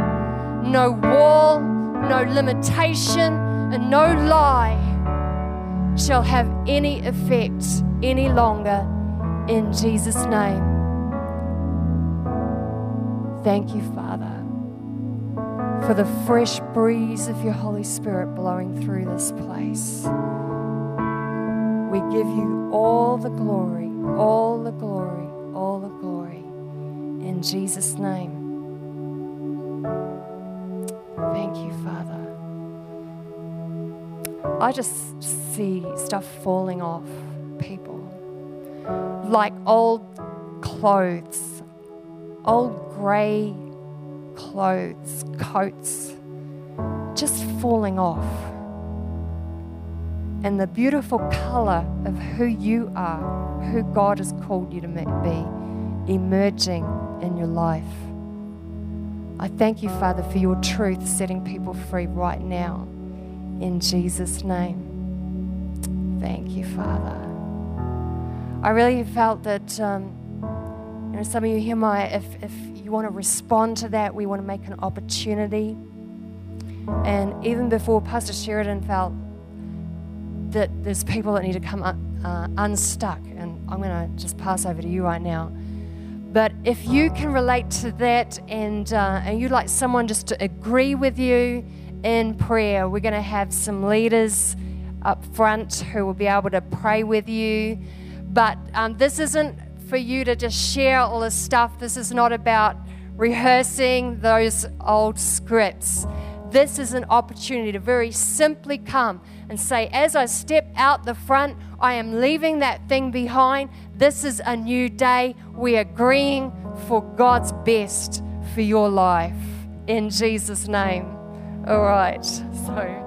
no wall, no limitation, and no lie shall have any effect any longer in Jesus' name. Thank you, Father, for the fresh breeze of your Holy Spirit blowing through this place. We give you all the glory, all the glory, all the glory. In Jesus' name. Thank you, Father. I just see stuff falling off people like old clothes, old grey clothes, coats, just falling off. And the beautiful colour of who you are, who God has called you to be, emerging in your life. I thank you, Father, for your truth setting people free right now. In Jesus' name. Thank you, Father. I really felt that, um, you know, some of you here might, if, if you want to respond to that, we want to make an opportunity. And even before Pastor Sheridan felt that there's people that need to come un, uh, unstuck, and I'm going to just pass over to you right now. But if you can relate to that and, uh, and you'd like someone just to agree with you in prayer, we're going to have some leaders up front who will be able to pray with you. But um, this isn't for you to just share all this stuff. This is not about rehearsing those old scripts. This is an opportunity to very simply come and say, as I step out the front, I am leaving that thing behind. This is a new day. We are agreeing for God's best for your life. In Jesus' name. All right. So.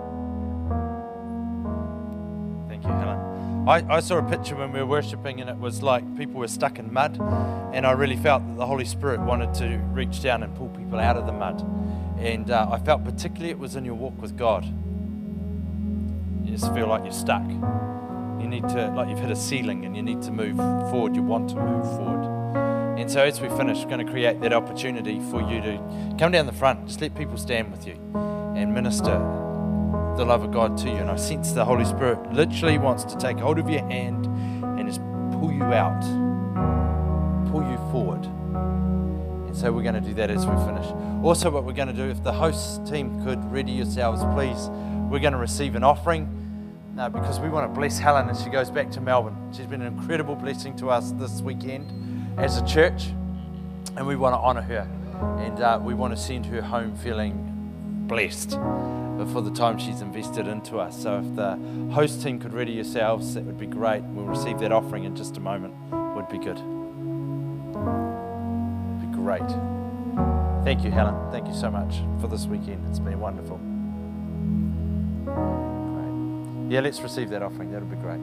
I, I saw a picture when we were worshiping, and it was like people were stuck in mud, and I really felt that the Holy Spirit wanted to reach down and pull people out of the mud. And uh, I felt particularly it was in your walk with God. You just feel like you're stuck. You need to, like you've hit a ceiling and you need to move forward. You want to move forward. And so as we finish, we're going to create that opportunity for you to come down the front. Just let people stand with you and minister the love of God to you. And I sense the Holy Spirit literally wants to take hold of your hand and just pull you out, pull you forward. And so we're going to do that as we finish. Also, what we're going to do, if the host team could ready yourselves, please, we're going to receive an offering. Because we want to bless Helen as she goes back to Melbourne. She's been an incredible blessing to us this weekend as a church, and we want to honour her. And uh, we want to send her home feeling blessed for the time she's invested into us. So if the host team could ready yourselves, that would be great. We'll receive that offering in just a moment. Would be good. Would be great. Thank you, Helen. Thank you so much for this weekend. It's been wonderful. Great. Yeah, let's receive that offering. That'll be great.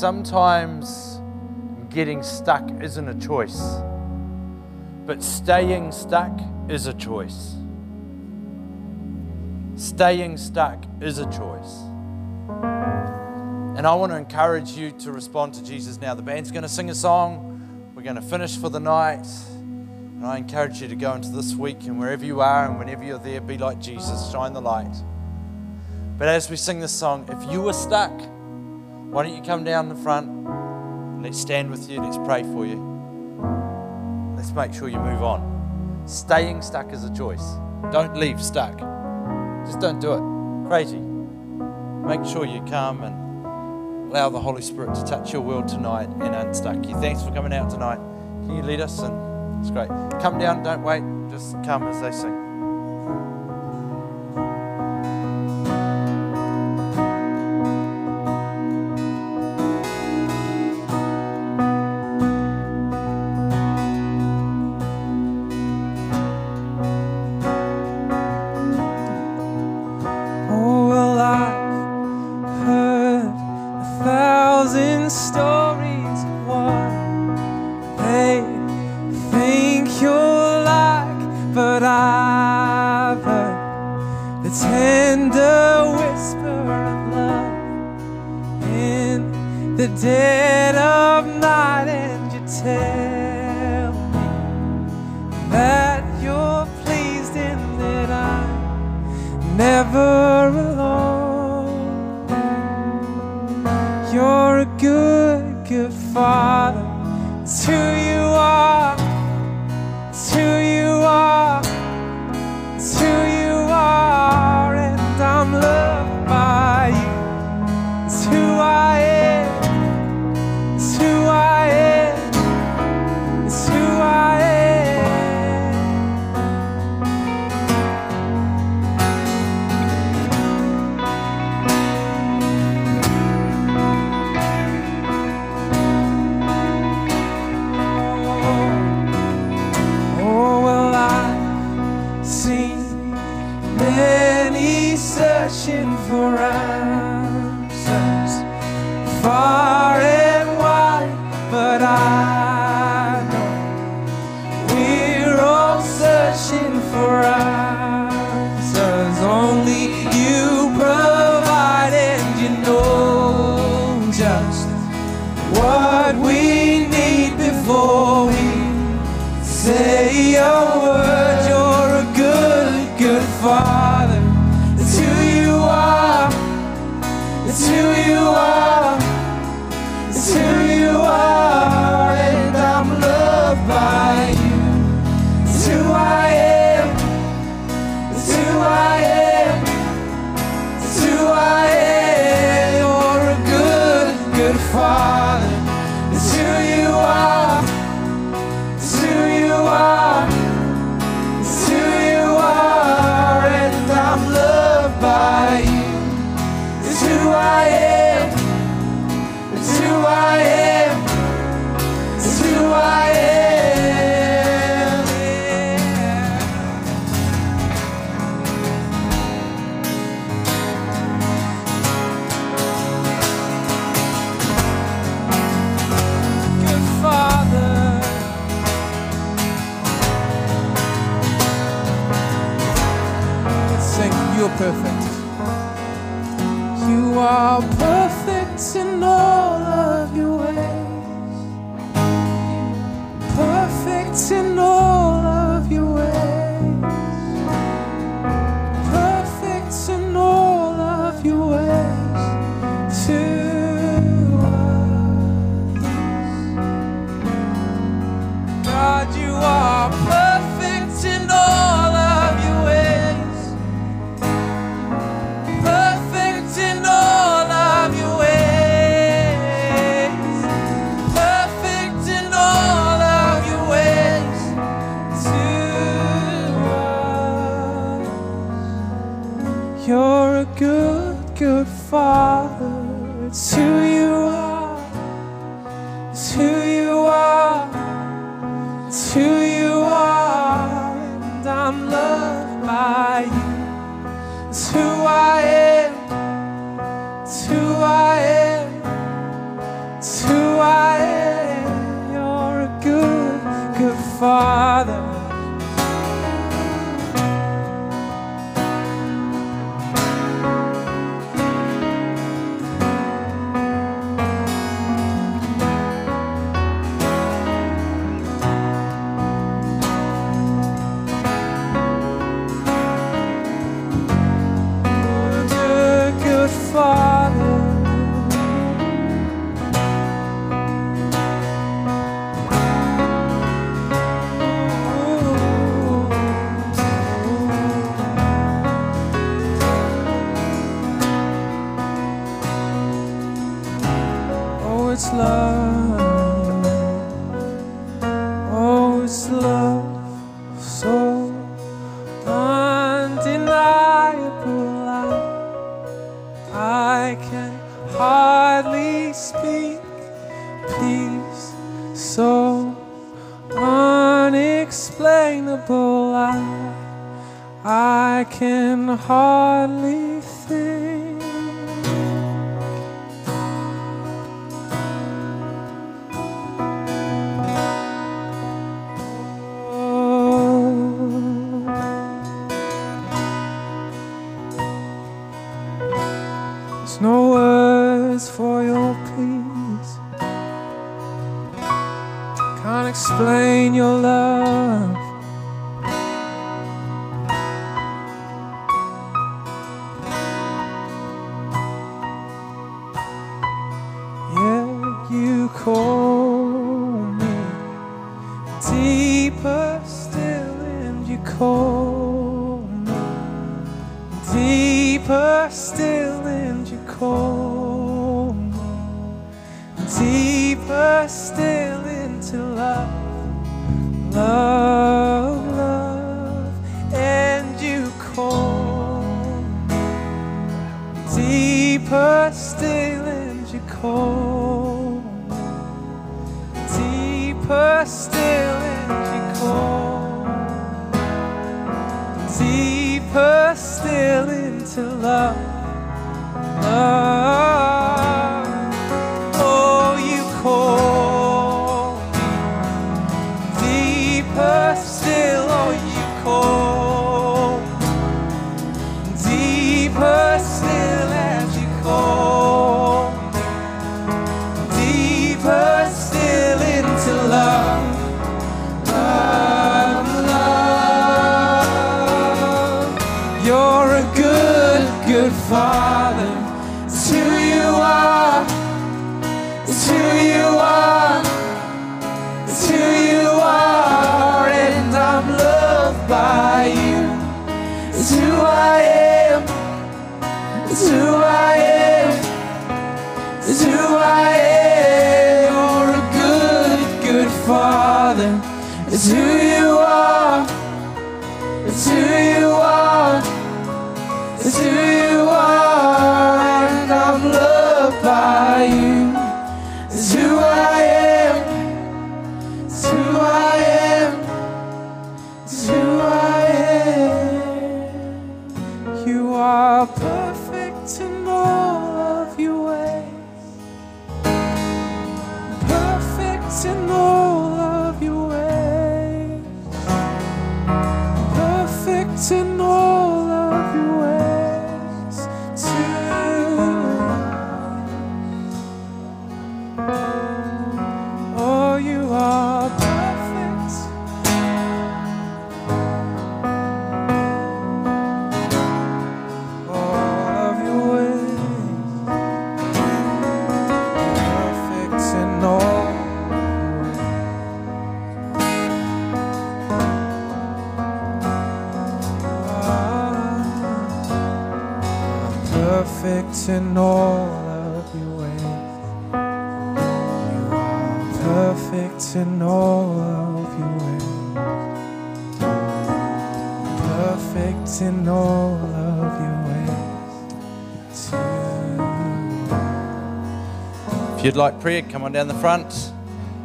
Sometimes getting stuck isn't a choice, but staying stuck is a choice. Staying stuck is a choice. And I want to encourage you to respond to Jesus now. The band's going to sing a song. We're going to finish for the night. And I encourage you to go into this week and wherever you are and whenever you're there, be like Jesus, shine the light. But as we sing this song, if you are stuck, why don't you come down the front? Let's stand with you. Let's pray for you. Let's make sure you move on. Staying stuck is a choice. Don't leave stuck. Just don't do it. Crazy. Make sure you come and allow the Holy Spirit to touch your world tonight and unstuck you. Thanks for coming out tonight. Can you lead us? And it's great. Come down. Don't wait. Just come as they sing. a good, good father. It's who you are. It's who you to in all of your ways. You are perfect in all of your ways. Perfect in all of your ways. If you'd like prayer, come on down the front.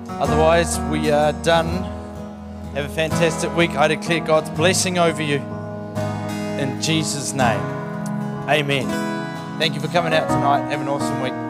Otherwise, we are done. Have a fantastic week. I declare God's blessing over you. In Jesus' name. Amen. Thank you for coming out tonight. Have an awesome week.